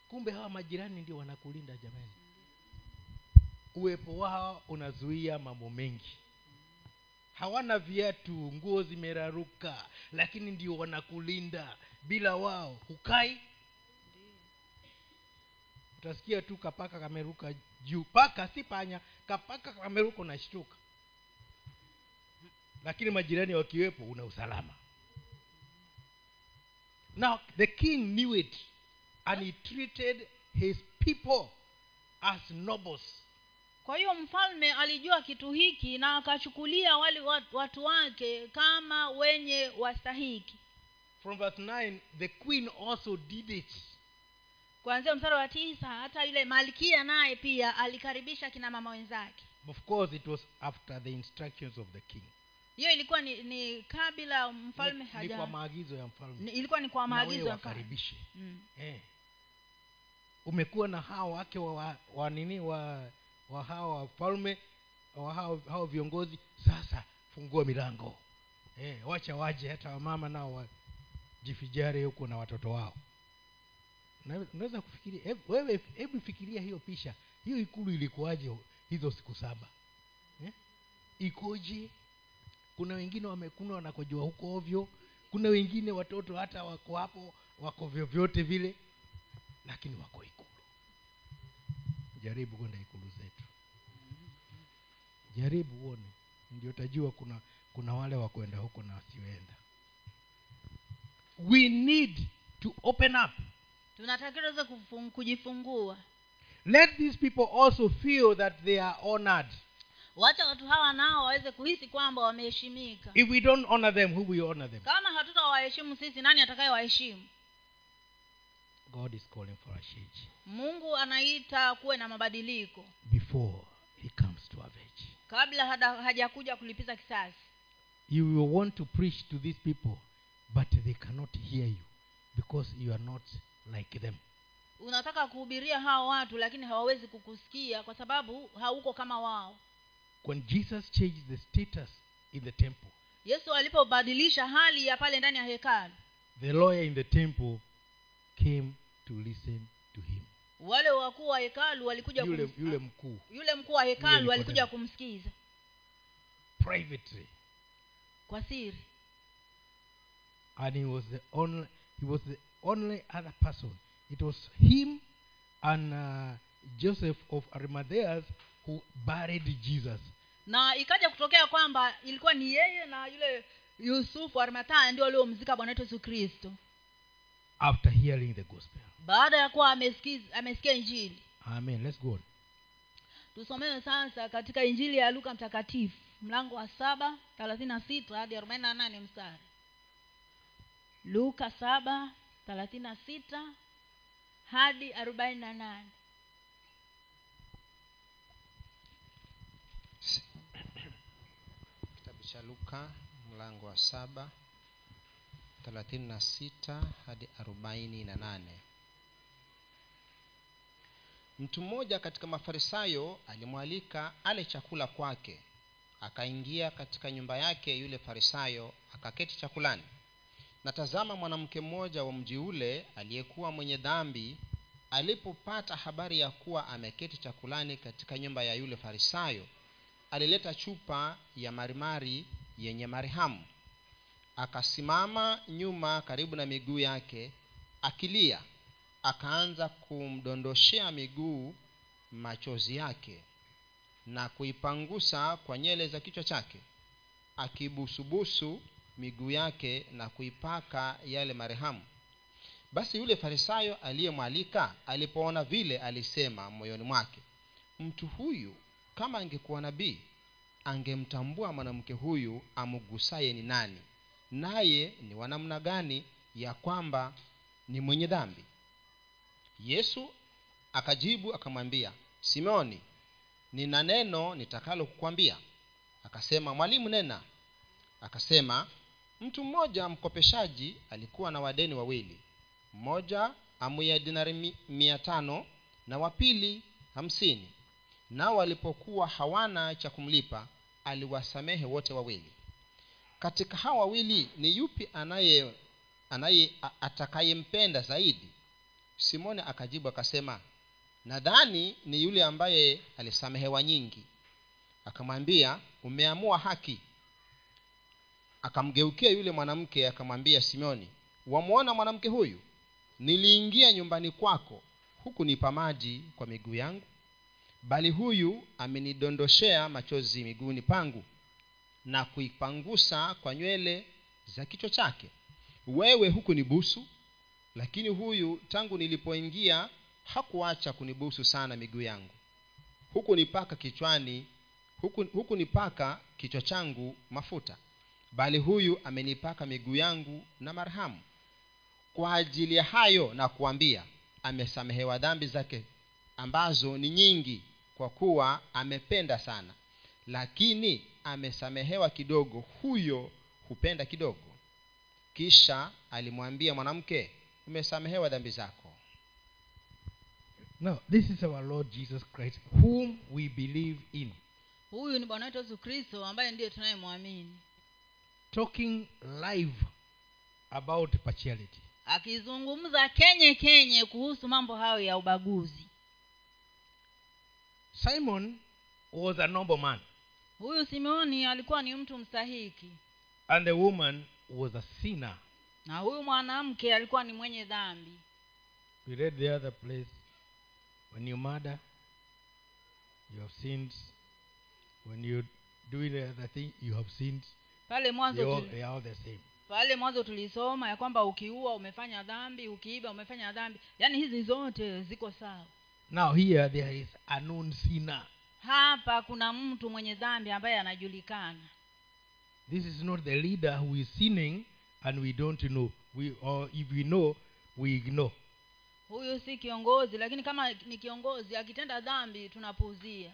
Kumbe hawa majirani ndio wanakulinda jamani. Uwepo wao unazuia mambo mengi. Hawana viatu nguo zimeraruka lakini ndio wanakulinda bila wao hukai. Utasikia tu kapaka kameruka juu. Paka si panya kapaka kameruka unashtuka. Lakini majirani wakiwepo una usalama. Now the king knew it and he treated his people as nobles. Kwa hiyo mfalme alijua kitu hiki na akachukulia wale watu, watu wake kama wenye wastahiki from verse 9 the queen also did it. Kuanzia mstari wa tisa hata yule malkia naye pia alikaribisha kina mama wenzake. Of course it was after the instructions of the king. Hiyo ilikuwa ni, ni kabila mfalme ni, ni kwa maagizo ya mfalme. ni, ilikuwa ni kwa maagizo wakaribishe. Mm. eh. umekuwa na hao wake wa, wa, wa nini wa wa hawa wafalme wa hao, hao viongozi. Sasa fungua milango. Eh, wacha waje hata wamama nao wajifijare huko na watoto wao. Unaweza kufikiria wewe hebu fikiria hiyo pisha hiyo ikulu ilikuwaje hizo siku saba? Eh? ikoje? Kuna wengine wamekuna wanakojua huko ovyo. Kuna wengine watoto hata wako hapo wako vyovyote vile lakini wako ikulu. Jaribu kwenda ikulu zetu. Jaribu uone. Ndio utajua kuna kuna wale wakuenda huko na wasioenda we need to open up. Tunatakiwa tuweze kujifungua. Let these people also feel that they are honored. Wacha watu hawa nao waweze kuhisi kwamba wameheshimika. If we don't honor them who will honor them? Kama hatutawaheshimu sisi nani atakayewaheshimu? God is calling for a change. Mungu anaita kuwe na mabadiliko. Before he comes to avenge kabla hajakuja kulipiza kisasi. You will want to preach to these people but they cannot hear you because you are not like them. Unataka kuhubiria hao watu lakini hawawezi kukusikia kwa sababu hauko kama wao. When jesus changed the status in the temple yesu alipobadilisha hali ya pale ndani ya hekalu the lawyer in the temple came to listen to him. wale wakuu wa hekalu walikuja yule, kum- yule mkuu. yule mkuu wa hekalu alikuja kumsikiza. Privately. Kwa siri and he was the only he was the only other person. It was him and uh, joseph of arimatheas who buried jesus. Na ikaja kutokea kwamba ilikuwa ni yeye na yule yusufu arimathaya ndio aliomzika bwana wetu yesu kristo. After hearing the gospel. Baada ya kuwa amesikia injili. Amen. Let's go on. Tusomewe sasa katika injili ya luka mtakatifu mlango wa saba thelathini na sita hadi arobaini na nane mstari luka saba thelathini na sita hadi arobaini na nane. Kitabu cha luka mlango wa saba thelathini na sita hadi arobaini na nane. Mtu mmoja katika mafarisayo alimwalika ale chakula kwake. Akaingia katika nyumba yake yule farisayo akaketi chakulani na tazama mwanamke mmoja wa mji ule aliyekuwa mwenye dhambi alipopata habari ya kuwa ameketi chakulani katika nyumba ya yule farisayo alileta chupa ya marimari yenye marihamu. Akasimama nyuma karibu na miguu yake akilia. Akaanza kumdondoshea miguu machozi yake na kuipangusa kwa nyele za kichwa chake akibusubusu miguu yake na kuipaka yale marehamu. Basi yule farisayo aliyemwalika alipoona vile alisema moyoni mwake mtu huyu kama angekuwa nabii angemtambua mwanamke huyu amgusaye ni nani naye ni wanamna gani ya kwamba ni mwenye dhambi. Yesu akajibu akamwambia simeoni nina neno nitakalo kukwambia akasema mwalimu nena. Akasema mtu mmoja mkopeshaji alikuwa na wadeni wawili. Mmoja amuya dinari mia tano na wapili hamsini. Nao walipokuwa hawana cha kumlipa aliwasamehe wote wawili. Katika hawa wawili ni yupi anaye anaye atakayempenda zaidi? Simoni akajibu akasema nadhani ni yule ambaye alisamehewa nyingi. Akamwambia umeamua haki akamgeukia yule mwanamke akamwambia simeoni wamwona mwanamke huyu? Niliingia nyumbani kwako huku nipa maji kwa miguu yangu bali huyu amenidondoshea machozi miguuni pangu na kuipangusa kwa nywele za kichwa chake. Wewe huku ni busu lakini huyu tangu nilipoingia hakuacha kunibusu sana miguu yangu. Huku nipaka kichwani huku, huku nipaka kichwa changu mafuta bali huyu amenipaka miguu yangu na marhamu. Kwa ajili ya hayo na kuambia amesamehewa dhambi zake ambazo ni nyingi kwa kuwa amependa sana. Lakini amesamehewa kidogo huyo hupenda kidogo. Kisha alimwambia mwanamke umesamehewa dhambi zako. Now, this is our Lord Jesus Christ, whom we believe in, huyu ni bwana wetu yesu kristo ambaye ndiye tunayemwamini talking live about partiality. akizungumza kenye kenye kuhusu mambo hayo ya ubaguzi Simon was a noble man, huyu simeoni alikuwa ni mtu mstahiki and the woman was a sinner. na huyu mwanamke alikuwa ni mwenye dhambi We read the other place when you murder, you have sinned. When you do the other thing, you have sinned. Pale They mwanzo all, they all pale mwanzo tulisoma ya kwamba ukiua umefanya dhambi ukiiba umefanya dhambi yaani hizi zote ziko sawa Now, here there is a known sinner. hapa kuna mtu mwenye dhambi ambaye anajulikana This is not the leader who is sinning and we don't know. We, or if we know, we ignore. huyu si kiongozi lakini kama ni kiongozi akitenda dhambi tunapuuzia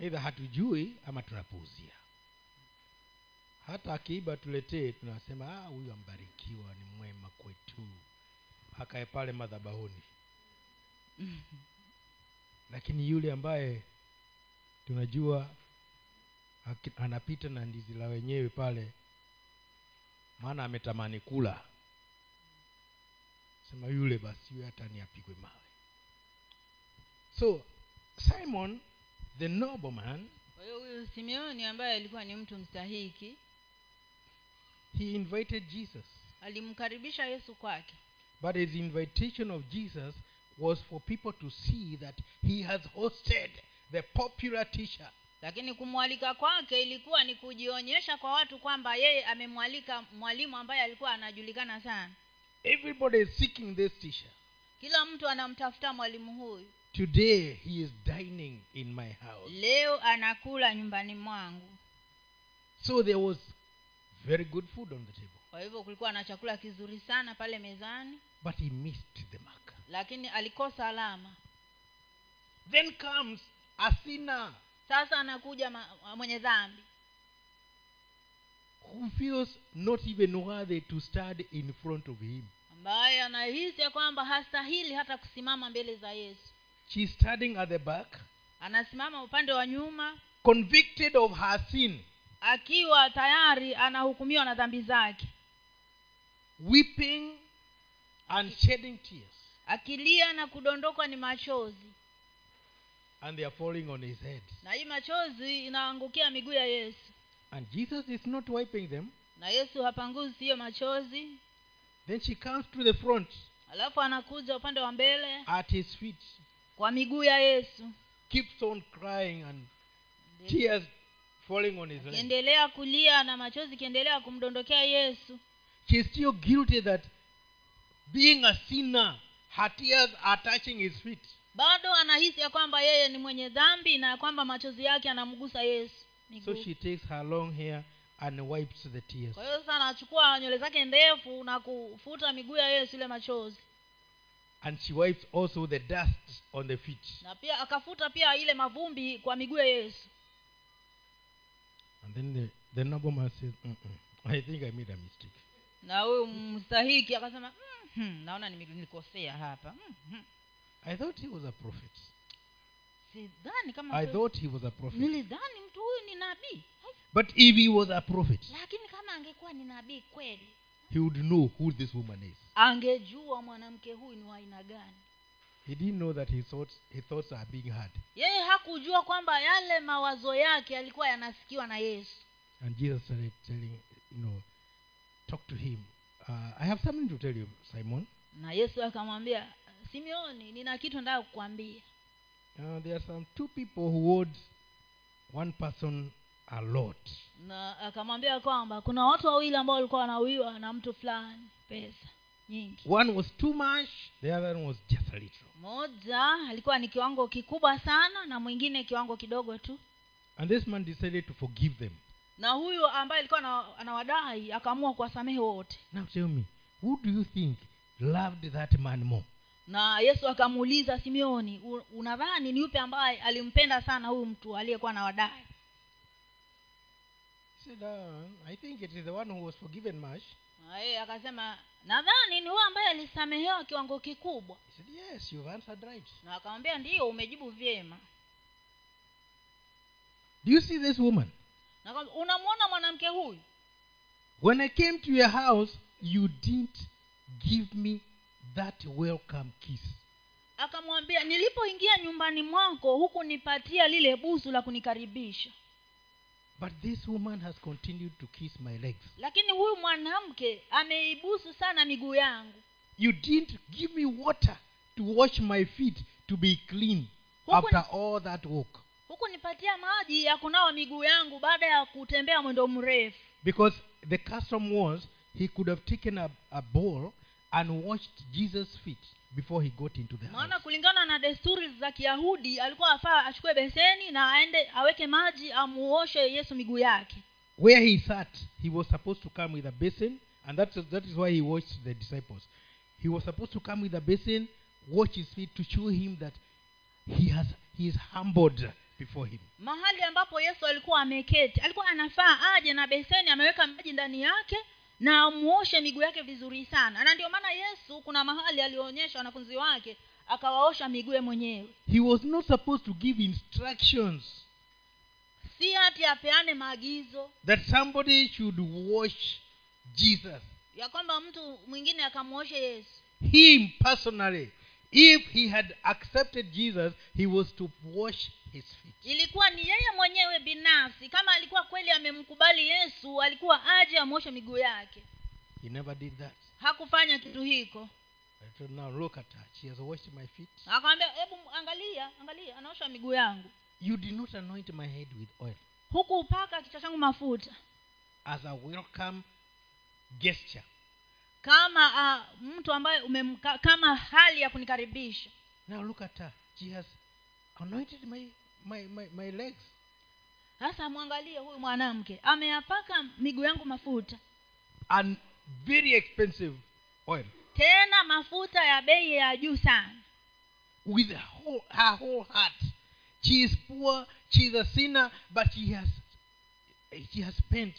Either hatujui ama tunapuuzia. Hata akiiba tuletee, tunasema ah, huyu ambarikiwa, ni mwema kwetu, akae pale madhabahuni. Lakini yule ambaye tunajua anapita na ndizi la wenyewe pale, maana ametamani kula, sema yule basi, yule hata ni apigwe mawe. So Simon the nobleman kwa hiyo huyu simeoni ambaye alikuwa ni mtu mstahiki he invited jesus. Alimkaribisha yesu kwake. But his invitation of jesus was for people to see that he has hosted the popular teacher lakini kumwalika kwake ilikuwa ni kujionyesha kwa watu kwamba yeye amemwalika mwalimu ambaye alikuwa anajulikana sana. Everybody is seeking this teacher kila mtu anamtafuta mwalimu huyu. Today he is dining in my house. Leo anakula nyumbani mwangu. So there was very good food on the table. Kwa hivyo kulikuwa na chakula kizuri sana pale mezani. But he missed the mark. Lakini alikosa alama. Then comes a sinner sasa anakuja mwenye dhambi. Who feels not even worthy to stand in front of him. Ambaye anahisi ya kwamba hastahili hata kusimama mbele za yesu. She's standing at the back anasimama upande wa nyuma. convicted of her sin akiwa tayari anahukumiwa na dhambi zake. Weeping and shedding tears. Akilia na kudondokwa ni machozi. And they are falling on his head. Na hii machozi inaangukia miguu ya yesu. And jesus is not wiping them. Na yesu hapanguzi hiyo machozi. Then she comes to the front. Alafu anakuja upande wa mbele. At his feet. Kwa miguu ya yesu. Keeps on crying and tears falling on his akiendelea kulia na machozi ikiendelea kumdondokea yesu. She is still guilty that being a sinner her tears are touching his feet. Bado anahisi ya kwamba yeye ni mwenye dhambi na ya kwamba machozi yake anamgusa yesu so she takes her long hair and wipes the tears. Kwa hiyo sasa anachukua nywele zake ndefu na kufuta miguu ya yesu ile machozi. And she wipes also the dust on the feet. Na pia akafuta pia ile mavumbi kwa miguu ya yesu and then the, the nobleman says Mm-mm, i think i made a mistake. Na huyu mstahiki akasema "Mhm, naona nilikosea hapa. Mhm. i thought he was a prophet. Sidhani kama i thought he was a prophet. Nilidhani mtu huyu ni nabii. But if he was a prophet lakini kama angekuwa ni nabii kweli he would know who this woman is. angejua mwanamke huyu ni wa aina gani he didn't know that his thoughts, his thoughts are being heard. Yeye hakujua kwamba yale mawazo yake yalikuwa yanasikiwa na yesu. And jesus started telling you know talk to him. Uh, i have something to tell you simon. Na yesu akamwambia simeoni nina kitu nataka kukwambia. Uh, there are some two people who owed one person a lot. Na akamwambia kwamba kuna watu wawili ambao walikuwa wanawiwa na mtu fulani pesa nyingi. One was too much the other one was just a little. Moja alikuwa ni kiwango kikubwa sana na mwingine kiwango kidogo tu. And this man decided to forgive them. Na huyu ambaye alikuwa ana- anawadai akaamua kuwasamehe wote. Now tell me who do you think loved that man more? Na yesu akamuuliza simeoni unadhani ni yupe ambaye alimpenda sana huyu mtu aliyekuwa anawadai? Said uh, i think it is the one who was forgiven much. Na yeye akasema nadhani ni huyo ambaye alisamehewa kiwango kikubwa. He said yes you've answered right. Na akamwambia ndiyo umejibu vyema. Do you see this woman? Unamwona mwanamke huyu? When i came to your house you didn't give me that welcome kiss. Akamwambia nilipoingia nyumbani mwako huku nipatia lile busu la kunikaribisha but this woman has continued to kiss my legs. Lakini huyu mwanamke ameibusu sana miguu yangu. You didn't give me water to wash my feet to be clean Huku after all that walk huku nipatia maji ya kunawa miguu yangu baada ya kutembea mwendo mrefu. Because the custom was he could have taken a, a bowl and washed jesus feet before he got into the maana kulingana na desturi za kiyahudi alikuwa afaa achukue beseni na aende aweke maji amuoshe yesu miguu yake. Where he sat he was supposed to come with a basin and that is, that is why he washed the disciples. He was supposed to come with a basin wash his feet to show him that he has he is humbled before him. Mahali ambapo yesu alikuwa ameketi alikuwa anafaa aje na beseni ameweka maji ndani yake na amuoshe miguu yake vizuri sana. Na ndio maana yesu kuna mahali alionyesha wanafunzi wake akawaosha miguu mwenyewe. He was not supposed to give instructions si hati apeane maagizo. that somebody should wash jesus. Ya kwamba mtu mwingine akamwoshe yesu. Him personally if he had accepted jesus he was to wash his feet. Ilikuwa ni yeye mwenyewe binafsi. Kama alikuwa kweli amemkubali yesu alikuwa aje amwoshe miguu yake. He never did that. Hakufanya kitu hiko. Now look at her. She has washed my feet. Akamwambia hebu angalia angalia anaosha miguu yangu. You did not anoint my head with oil. Huku upaka kichwa changu mafuta. As a welcome gesture kama uh, mtu ambaye umemka, kama hali ya kunikaribisha. Now look at her. She has anointed my my my, my legs. Sasa mwangalie huyu mwanamke. Ameyapaka miguu yangu mafuta. And very expensive oil. Tena mafuta ya bei ya juu sana. With her whole, her whole heart. She is poor she is a sinner but she has she has spent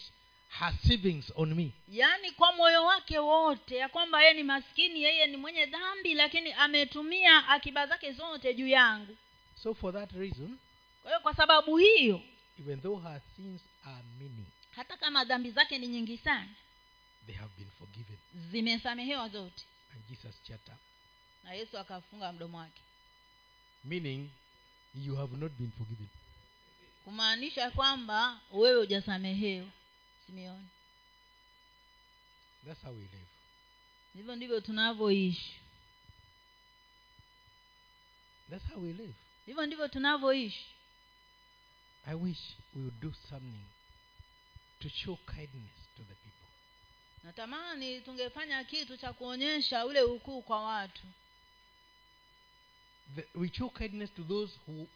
her savings on me. Yaani kwa moyo wake wote ya kwamba yeye ni maskini yeye ni mwenye dhambi lakini ametumia akiba zake zote juu yangu. So for that reason kwa hiyo kwa sababu hiyo even though her sins are many hata kama dhambi zake ni nyingi sana they have been forgiven. zimesamehewa zote. And jesus shut up na yesu akafunga mdomo wake. Meaning you have not been forgiven. Kumaanisha kwamba wewe hujasamehewa simeoni. That's how we live. Hivyo ndivyo tunavyoishi. That's how we live. Hivyo ndivyo tunavyoishi. I wish we would do something to show kindness to the people. Natamani tungefanya kitu cha kuonyesha ule ukuu kwa watu. The, we show kindness to those who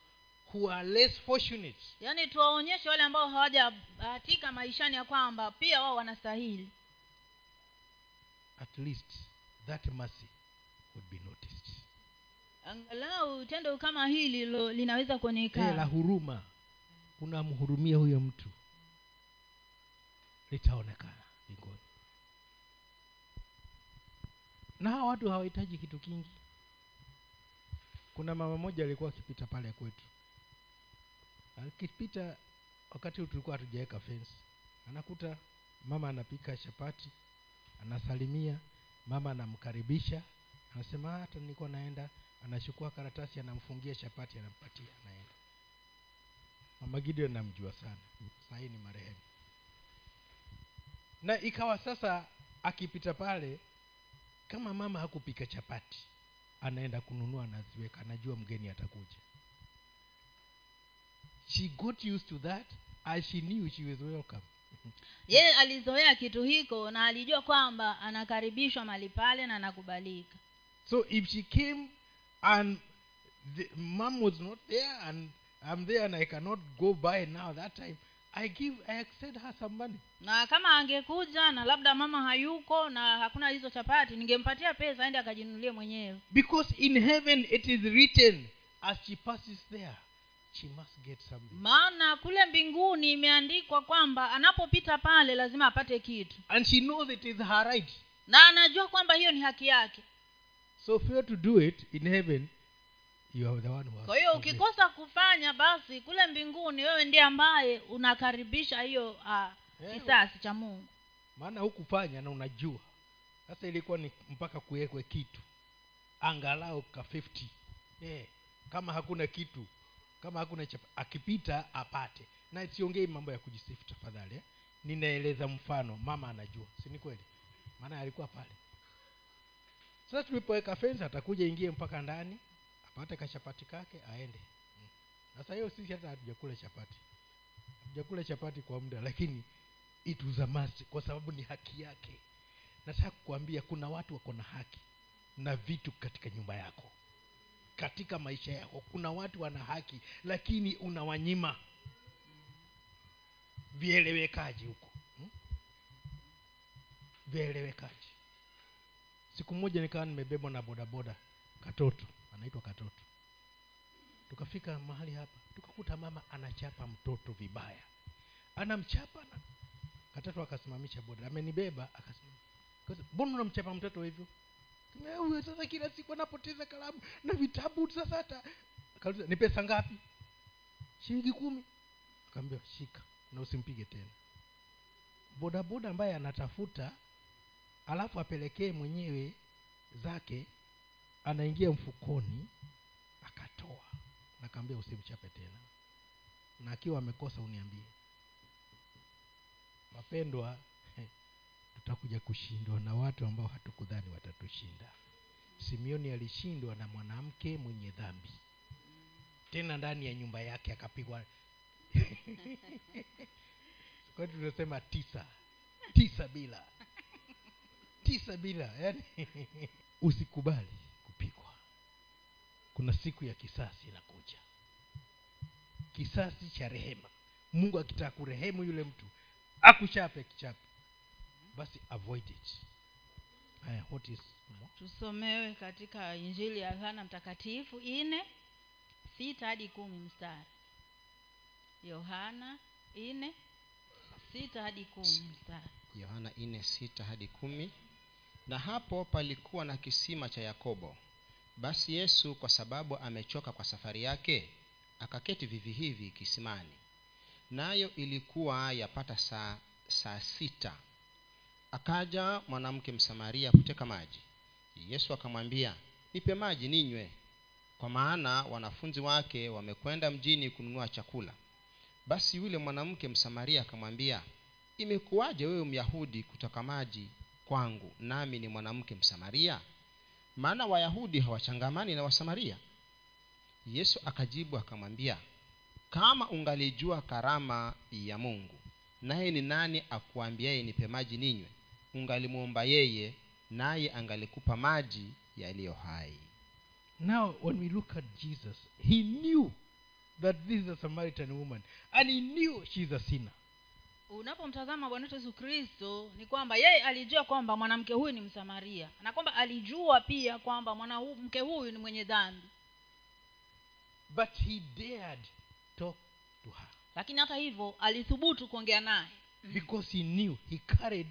who are less fortunate. Yaani tuwaonyeshe wale ambao hawajabahatika maishani ya kwamba pia wao wanastahili. At least that mercy would be noticed. Angalau tendo kama hili lo, linaweza kuonekana la huruma. Unamhurumia huyo mtu litaonekana mbinguni. Na hawa watu hawahitaji kitu kingi. Kuna mama moja alikuwa akipita pale kwetu akipita wakati tulikuwa hatujaweka fence. Anakuta mama anapika chapati anasalimia mama anamkaribisha anasema "Ah, hata nilikuwa naenda. Anachukua karatasi anamfungia chapati anampatia anaenda. Mama gideon namjua sana. Sahii ni marehemu. Na ikawa sasa akipita pale kama mama hakupika chapati anaenda kununua anaziweka. Anajua mgeni atakuja she got used to that as she knew she was welcome. Yeye alizoea kitu hiko na alijua kwamba anakaribishwa mali pale na anakubalika. So if she came and the mom was not there and i'm there and i cannot go by now that time i give i extend her some money. Na kama angekuja na labda mama hayuko na hakuna hizo chapati ningempatia pesa aende akajinunulie mwenyewe. Because in heaven it is written as she passes there she must get something. Maana kule mbinguni imeandikwa kwamba anapopita pale lazima apate kitu. And she knows it is her right. Na anajua kwamba hiyo ni haki yake. So fail to do it in heaven you are the one who has kwa hiyo ukikosa kufanya basi kule mbinguni wewe ndiye ambaye unakaribisha hiyo uh, Eh, kisasi cha mungu. Maana hukufanya na unajua. Sasa ilikuwa ni mpaka kuwekwe kitu. Angalau ka 50 eh, kama hakuna kitu kama hakuna akipita apate. Na siongei mambo ya kujisifu tafadhali eh. ninaeleza mfano mama anajua. Si ni kweli? Maana alikuwa pale. Sasa tulipoweka fensi atakuja ingie mpaka ndani apate kachapati kake aende. Sasa hiyo sisi hata hatujakula chapati. Hatujakula chapati kwa muda lakini it was a must kwa sababu ni haki yake. Nataka kukuambia kuna watu wako na haki na vitu katika nyumba yako katika maisha yako. Kuna watu wana haki lakini unawanyima. Vielewekaji huko. Hmm? vielewekaji. Siku moja nikawa nimebebwa na bodaboda katoto anaitwa katoto. Tukafika mahali hapa tukakuta mama anachapa mtoto vibaya. Anamchapa na katoto akasimamisha boda amenibeba akasimama mbona unamchapa mtoto hivyo "Eh, huyo sasa kila siku anapoteza kalamu na vitabu sasa hata. Akauliza ni pesa ngapi? Shilingi kumi. Akaambia shika na usimpige tena. Bodaboda ambaye anatafuta alafu apelekee mwenyewe zake anaingia mfukoni akatoa. Nakaambia usimchape tena. Na akiwa amekosa uniambie. Wapendwa tutakuja kushindwa na watu ambao hatukudhani watatushinda. Simeoni alishindwa na mwanamke mwenye dhambi. Tena ndani ya nyumba yake akapigwa. Kwa tunasema tisa? Tisa bila. Tisa bila yani usikubali kupigwa. Kuna siku ya kisasi inakuja. Kisasi cha rehema. Mungu akitaka kurehemu yule mtu akuchape kichape basi avoid it. Haya what is more? tusomewe katika injili ya yohana mtakatifu ine sita hadi kumi mstari. Yohana ine sita hadi kumi mstari. Yohana ine sita hadi kumi. Na hapo palikuwa na kisima cha yakobo. Basi yesu kwa sababu amechoka kwa safari yake akaketi vivi hivi kisimani. Nayo ilikuwa yapata saa, saa sita akaja mwanamke msamaria kuteka maji. Yesu akamwambia nipe maji ninywe. Kwa maana wanafunzi wake wamekwenda mjini kununua chakula. Basi yule mwanamke msamaria akamwambia imekuwaje wewe myahudi kutaka maji kwangu nami ni mwanamke msamaria? Maana wayahudi hawachangamani na wasamaria. Yesu akajibu akamwambia kama ungalijua karama ya mungu naye ni nani akuambiaye nipe maji ninywe ungalimwomba yeye naye angalikupa maji yaliyo hai. Now, when we look at Jesus, he knew that this is a Samaritan woman, and he knew she's a sinner. unapomtazama bwana wetu yesu kristo ni kwamba yeye alijua kwamba mwanamke huyu ni msamaria na kwamba alijua pia kwamba mwanamke huyu ni mwenye dhambi. But he dared talk to her. Lakini hata hivyo alithubutu kuongea naye. Because he knew he carried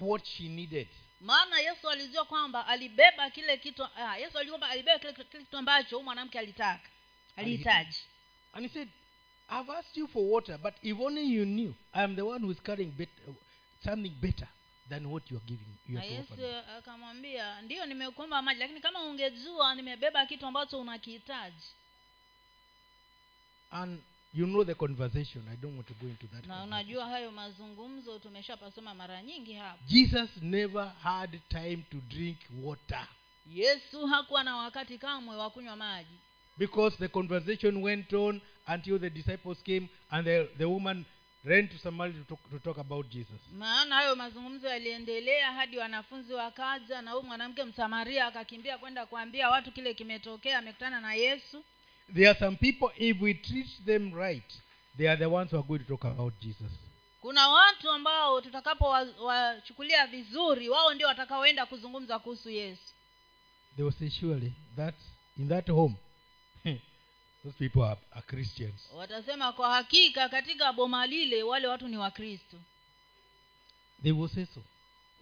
what she needed. maana yesu alijua kwamba alibeba kile kitu ah, yesu alijua kwamba alibeba kile, kile kitu ambacho mwanamke alitaka alihitaji And he said, I've asked you for water, but if only you knew, I am the one who is carrying bet- something better than what you are giving. You are yesu akamwambia ndiyo nimekuomba maji lakini kama ungejua nimebeba kitu ambacho unakihitaji And you know the conversation. I don't want to go into that. na unajua hayo mazungumzo tumeshapasoma mara nyingi hapo Jesus never had time to drink water yesu hakuwa na wakati kamwe wa kunywa maji because the conversation went on until the disciples came and the, the woman ran to Samaria to talk, to talk about Jesus. maana hayo mazungumzo yaliendelea hadi wanafunzi wakaja na huyu mwanamke msamaria akakimbia kwenda kuambia watu kile kimetokea amekutana na yesu There are some people, if we treat them right, they are the ones who are going to talk about Jesus. kuna watu ambao tutakapowachukulia vizuri wao ndio watakaoenda kuzungumza kuhusu yesu They will say, surely, that in that home, those people are, are Christians. watasema kwa hakika katika boma lile wale watu ni wakristo They will say so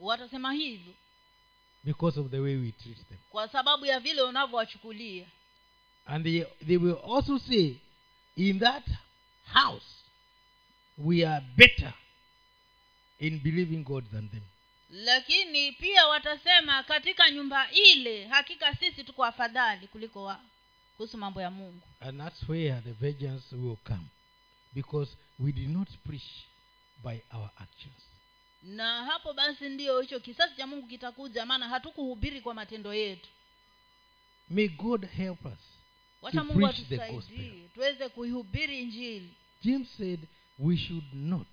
watasema hivyo because of the way we treat them. kwa sababu ya vile unavyowachukulia And they, they will also say, in that house, we are better in believing God than them. lakini pia watasema katika nyumba ile hakika sisi tuko afadhali kuliko wao kuhusu mambo ya mungu And that's where the vengeance will come. Because we did not preach by our actions. na hapo basi ndiyo hicho kisasi cha mungu kitakuja maana hatukuhubiri kwa matendo yetu May God help us. Wacha mungu atusaidie. tuweze kuihubiri injili. James said we should not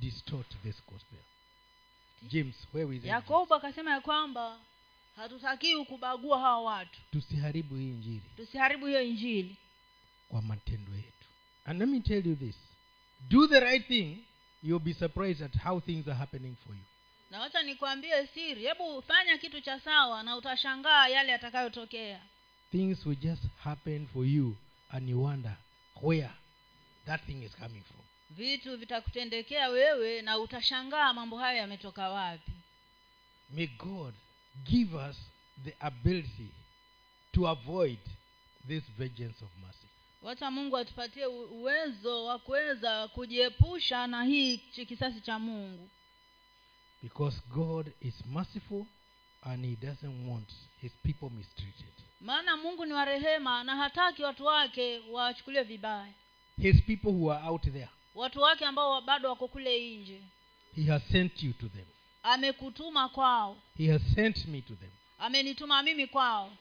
distort this gospel. James, where is yakobo akasema ya kwamba hatutakiwi kubagua hawa watu. Tusiharibu hii injili. Tusiharibu hiyo injili. Kwa matendo yetu. And let me tell you this. Do the right thing, you'll be surprised at how things are happening for you. na wacha nikwambie siri. Hebu fanya kitu cha sawa na utashangaa yale yatakayotokea Things will just happen for you and you wonder where that thing is coming from. vitu vitakutendekea wewe na utashangaa mambo hayo yametoka wapi May God give us the ability to avoid this vengeance of mercy. wacha mungu atupatie uwezo wa kuweza kujiepusha na hii kisasi cha mungu Because God is merciful and He doesn't want His people mistreated. Maana mungu ni wa rehema na hataki watu wake wachukuliwe vibaya His people who are out there, watu wake ambao bado wako kule nje He has sent you to them. amekutuma kwao He has sent me to them. amenituma mimi kwao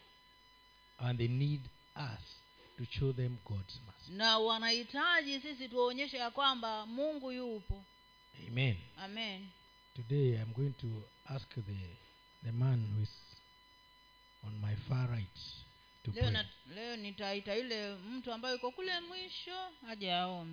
And they need us to show them God's mercy. na wanahitaji sisi tuwaonyeshe ya kwamba mungu yupo Amen. amen Today I'm going to ask the, the man who is on my far right to leo, pray. na, leo nitaita yule mtu ambaye yuko kule mwisho aje aombe